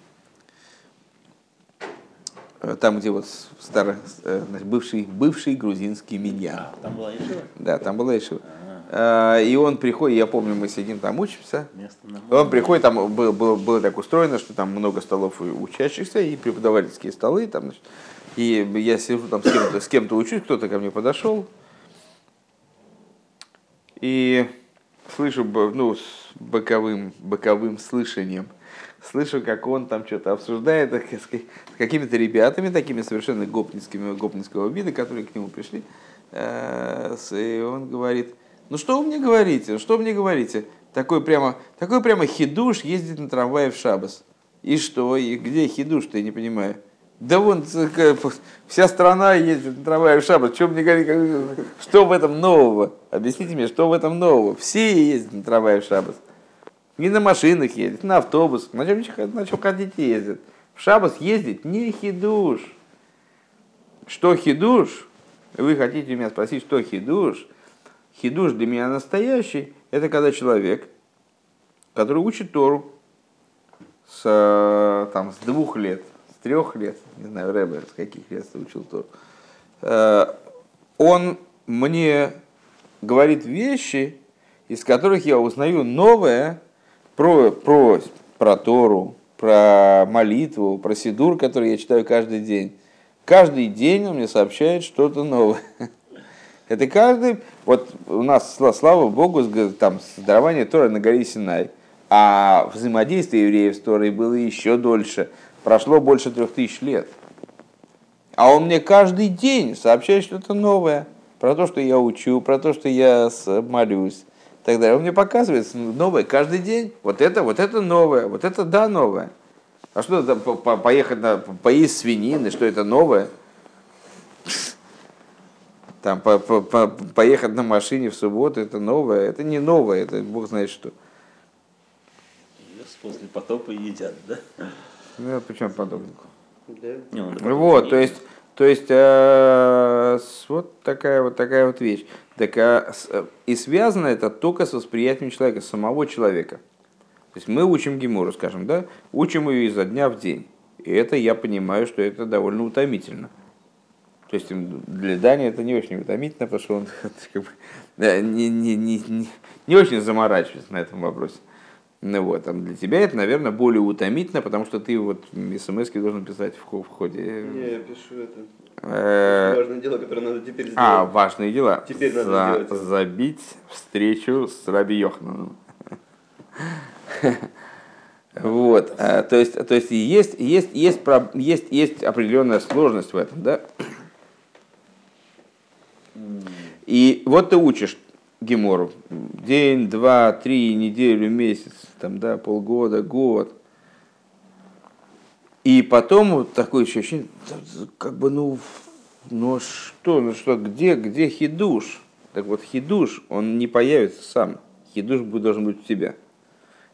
Э, Там, где вот старый, бывший, бывший грузинский миньян. А, там была Ешива? Да, там была Ишива. Э, И он приходит, я помню, мы сидим там учимся, он приходит, там было, было, было так устроено, что там много столов учащихся и преподавательские столы. Там, значит, и я сижу там с кем-то, с кем-то учусь, кто-то ко мне подошел. И слышу, ну, боковым, боковым слышанием, слышу, как он там что-то обсуждает с ка- с какими-то ребятами, такими совершенно гопницкими, гопницкого вида, которые к нему пришли. Э, И он говорит, ну что вы мне говорите, что вы мне говорите? Такой прямо, такой прямо хидуш ездит на трамвае в Шабас. И что? И где хидуш-то, я не понимаю. Да вон вся страна ездит на трамвае в Шабас. Что мне говорить, как- что в этом нового? Объясните мне, что в этом нового? Все ездят на трамвае в Шабас. Не на машинах ездят, на автобусах. На чем, на чем хотите ездят. В Шабас ездить не хидуш. Что хидуш? Вы хотите меня спросить, что хидуш? Хидуш для меня настоящий, это когда человек, который учит Тору с, там, с двух лет, с трех лет, не знаю, Рэбе, с каких лет ты учил Тору, э, он мне говорит вещи, из которых я узнаю новое про, про, про Тору, про молитву, про Сидур, который я читаю каждый день. Каждый день он мне сообщает что-то новое. <laughs> Это каждый, вот у нас, сла- слава Богу, там дарование Торы на горе Синай, а взаимодействие евреев с Торой было еще дольше, прошло больше трех тысяч лет. А он мне каждый день сообщает что-то новое, про то, что я учу, про то, что я молюсь. Так далее. Он мне показывает новое каждый день. Вот это, вот это новое, вот это да новое. А что по- поехать на поесть свинины, что это новое? Там по- по- по- поехать на машине в субботу, это новое, это не новое, это бог знает что. После потопа едят, да? Ну, почему подобное? Да. Не, он Вот, то есть, то есть э, вот такая вот такая вот вещь. Так, а э, и связано это только с восприятием человека, самого человека. То есть мы учим Гемору, скажем, да, учим ее изо дня в день. И это я понимаю, что это довольно утомительно. То есть для Дани это не очень утомительно, потому что он <laughs> как бы, да, не, не, не, не, очень заморачивается на этом вопросе. Ну вот, а для тебя это, наверное, более утомительно, потому что ты вот смс должен писать в, в ходе. Не, я пишу это. Э, Важное дело, которое надо теперь сделать. а, важные дела. Теперь надо За- сделать это. Забить встречу с Раби Йохананом. <laughs> Вот, а, то есть, то есть есть, есть, есть, есть, есть определенная сложность в этом, да? И вот ты учишь Гемору день, два, три, неделю, месяц, там, да, полгода, год. И потом вот такое ощущение, как бы, ну, ну что, ну что, где, где хидуш? Так вот, хидуш, он не появится сам. Хидуш должен быть у тебя.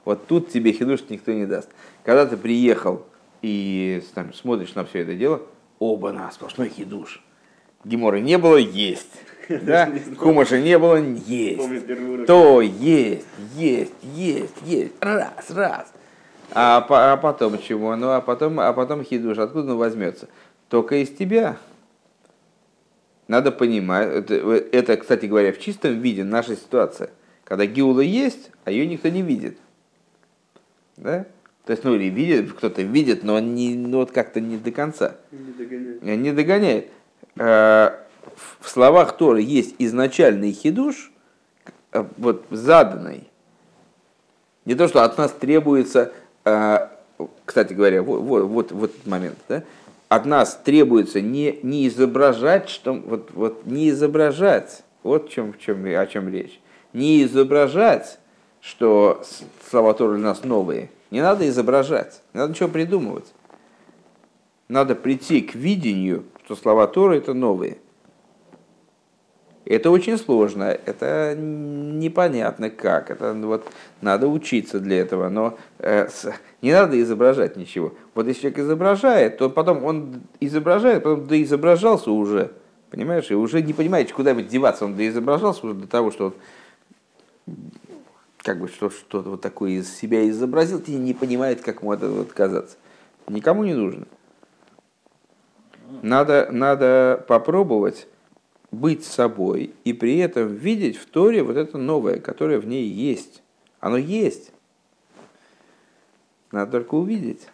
Вот тут тебе хидуш никто не даст. Когда ты приехал и там, смотришь на все это дело, оба на сплошной хидуш. Геморы не было, есть. <laughs> Да? Хумаша не было, есть. То есть, есть, есть, есть. Раз, раз. А, а потом чего? Ну, а потом, а потом хидуш. Откуда он возьмется? Только из тебя. Надо понимать. Это, это, кстати говоря, в чистом виде наша ситуация. Когда гиула есть, а ее никто не видит. Да? То есть, ну, или видит, кто-то видит, но не, ну, вот как-то не до конца Не догоняет. не догоняет. Э, В словах Торы есть изначальный хидуш, э, вот заданный. Не то, что от нас требуется, э, кстати говоря, вот, вот, вот, вот этот момент, да? от нас требуется не, не изображать, что, вот, вот не изображать, вот в чем, в чем, о чем речь, не изображать, что слова Торы для нас новые. Не надо изображать, не надо ничего придумывать надо прийти к видению, что слова Торы это новые. Это очень сложно, это непонятно как, это вот надо учиться для этого, но э, с- не надо изображать ничего. Вот если человек изображает, то потом он изображает, потом доизображался уже, понимаешь, и уже не понимаете, куда бы деваться, он доизображался уже до того, что он как бы что, что-то вот такое из себя изобразил, и не понимает, как ему от этого отказаться. Никому не нужно. Надо, надо попробовать быть собой и при этом видеть в Торе вот это новое, которое в ней есть. Оно есть. Надо только увидеть.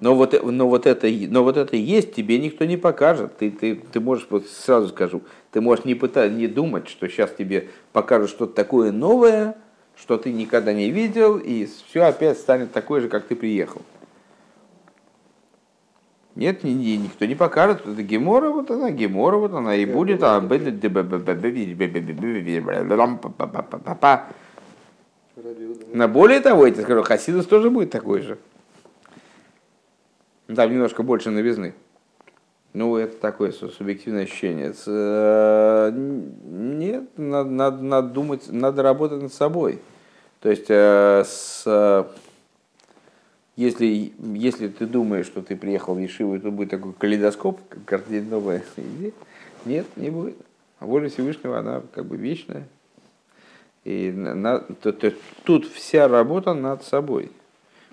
Но вот, но, вот это, но вот это есть, тебе никто не покажет. Ты, ты, ты можешь, вот сразу скажу, ты можешь не, пытать, не думать, что сейчас тебе покажут что-то такое новое, что ты никогда не видел, и все опять станет такое же, как ты приехал. Нет, ни, ни, никто не покажет. Это Гемора, вот она, Гемора, вот она и будет. А на более того, я тебе скажу, Хасидус тоже будет такой же. Там немножко больше новизны. Ну, это такое субъективное ощущение. Нет, надо, надо, надо думать, надо работать над собой. То есть, с если, если ты думаешь, что ты приехал в Ешиву, тут будет такой калейдоскоп, новая идея, нет, не будет. А воля Всевышнего, она как бы вечная. И на, то, то, тут вся работа над собой.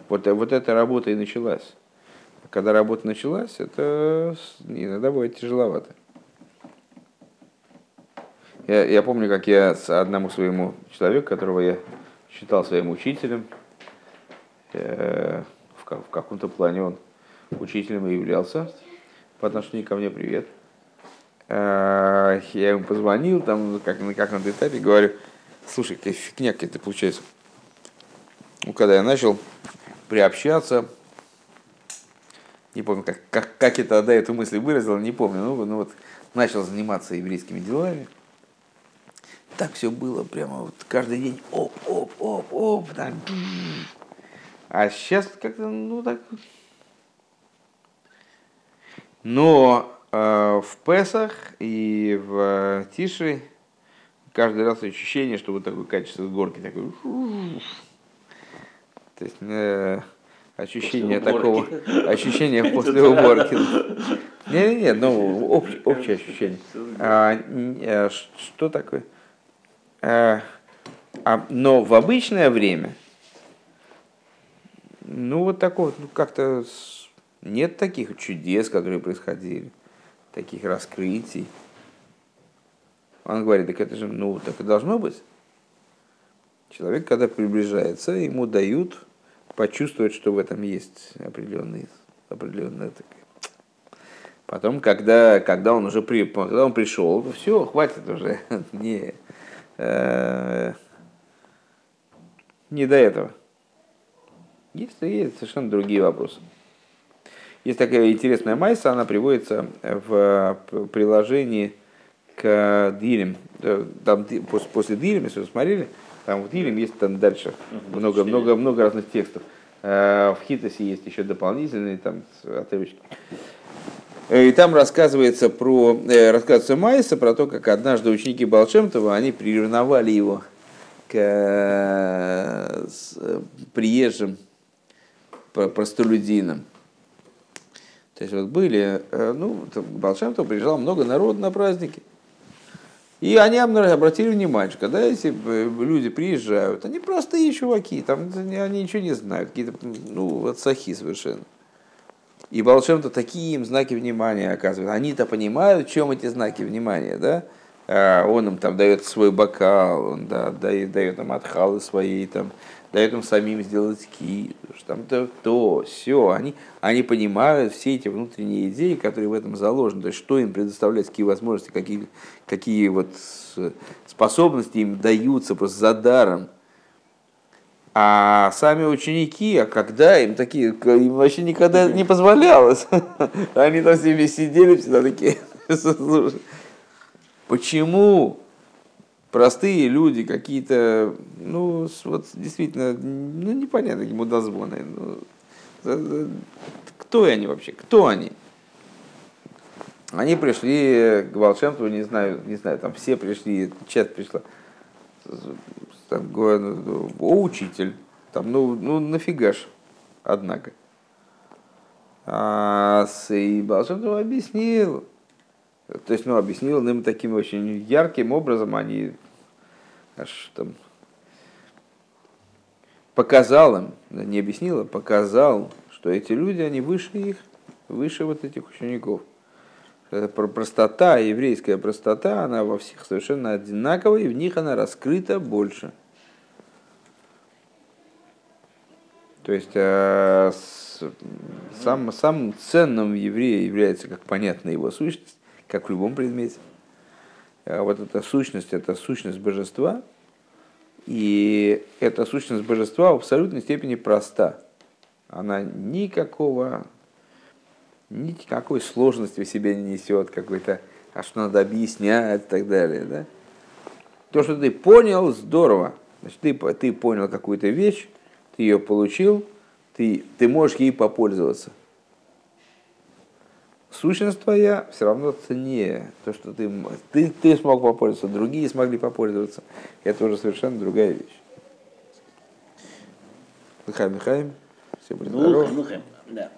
Вот, вот эта работа и началась. Когда работа началась, это иногда бывает тяжеловато. Я, я помню, как я с одному своему человеку, которого я считал своим учителем, э, в каком-то плане он учителем и являлся по отношению ко мне привет. Э, я ему позвонил, там, как, на каком-то этапе, говорю, слушай, какая фигня какая-то получается. Ну, когда я начал приобщаться, не помню, как, как, как это до эту мысль выразил, не помню, ну, ну вот начал заниматься еврейскими делами. Так все было прямо вот каждый день, оп, оп, оп, оп, так, а сейчас как-то, ну так... Но э, в Песах и в Тиши каждый раз ощущение, что вот такое качество горки такой. То есть э, ощущение после такого, уборки. <laughs> ощущение после уборки. Не, не, не, ну общ, общее ощущение. А, а, что такое? А, а, но в обычное время ну, вот такого, ну, как-то нет таких чудес, которые происходили, таких раскрытий. Он говорит, так это же, ну, так и должно быть. Человек, когда приближается, ему дают почувствовать, что в этом есть определенный, определенная такая. Потом, когда, когда он уже при, когда он пришел, ну все, хватит уже, <laughs> не, э, не до этого. Есть, есть совершенно другие вопросы. Есть такая интересная майса, она приводится в приложении к Дилем. Там после, Дилем, если вы смотрели, там в Дилем есть там дальше много, много, много разных текстов. Э, в Хитосе есть еще дополнительные там отрывочки. И там рассказывается про, э, рассказывается Майса про то, как однажды ученики Балшемтова, они приревновали его к э, приезжим простолюдинам. То есть вот были, э, ну, Балшемтов приезжал много народу на праздники. И они обратили внимание, что когда эти э, люди приезжают, они простые чуваки, там они ничего не знают, какие-то, ну, вот сахи совершенно. И Балшемтов такие им знаки внимания оказывает. Они-то понимают, в чем эти знаки внимания, да? А он им там дает свой бокал, он да, дает, дает им отхалы свои, там, дает им самим сделать ки, там то, то все. Они, они понимают все эти внутренние идеи, которые в этом заложены. То есть, что им предоставляет, какие возможности, какие, какие вот способности им даются просто за даром. А сами ученики, а когда им такие, им вообще никогда не позволялось. <laughs> Они там себе сидели всегда такие. <laughs> Почему простые люди, какие-то, ну, вот действительно, ну, непонятно, какие мудозвоны. Ну, кто они вообще? Кто они? Они пришли к Волшемству, не знаю, не знаю, там все пришли, часть пришла. Там, ну, о, учитель. Там, ну, ну нафига ж, однако. А, и Волшемство объяснил, то есть, ну, объяснил им таким очень ярким образом, они аж там показал им, не объяснил, а показал, что эти люди, они выше их, выше вот этих учеников. Простота, еврейская простота, она во всех совершенно одинаковая, и в них она раскрыта больше. То есть э, сам, самым ценным в еврее является, как понятно, его сущность, как в любом предмете. А вот эта сущность, это сущность божества, и эта сущность божества в абсолютной степени проста. Она никакого, никакой сложности в себе не несет, какой-то, а что надо объяснять и так далее. Да? То, что ты понял, здорово. Значит, ты, ты понял какую-то вещь, ты ее получил, ты, ты можешь ей попользоваться. Сущность твоя все равно ценнее. То, что ты, ты, ты смог попользоваться, другие смогли попользоваться. Это уже совершенно другая вещь. Михаил Михаил, все будет Ну, здорово. хэм, да.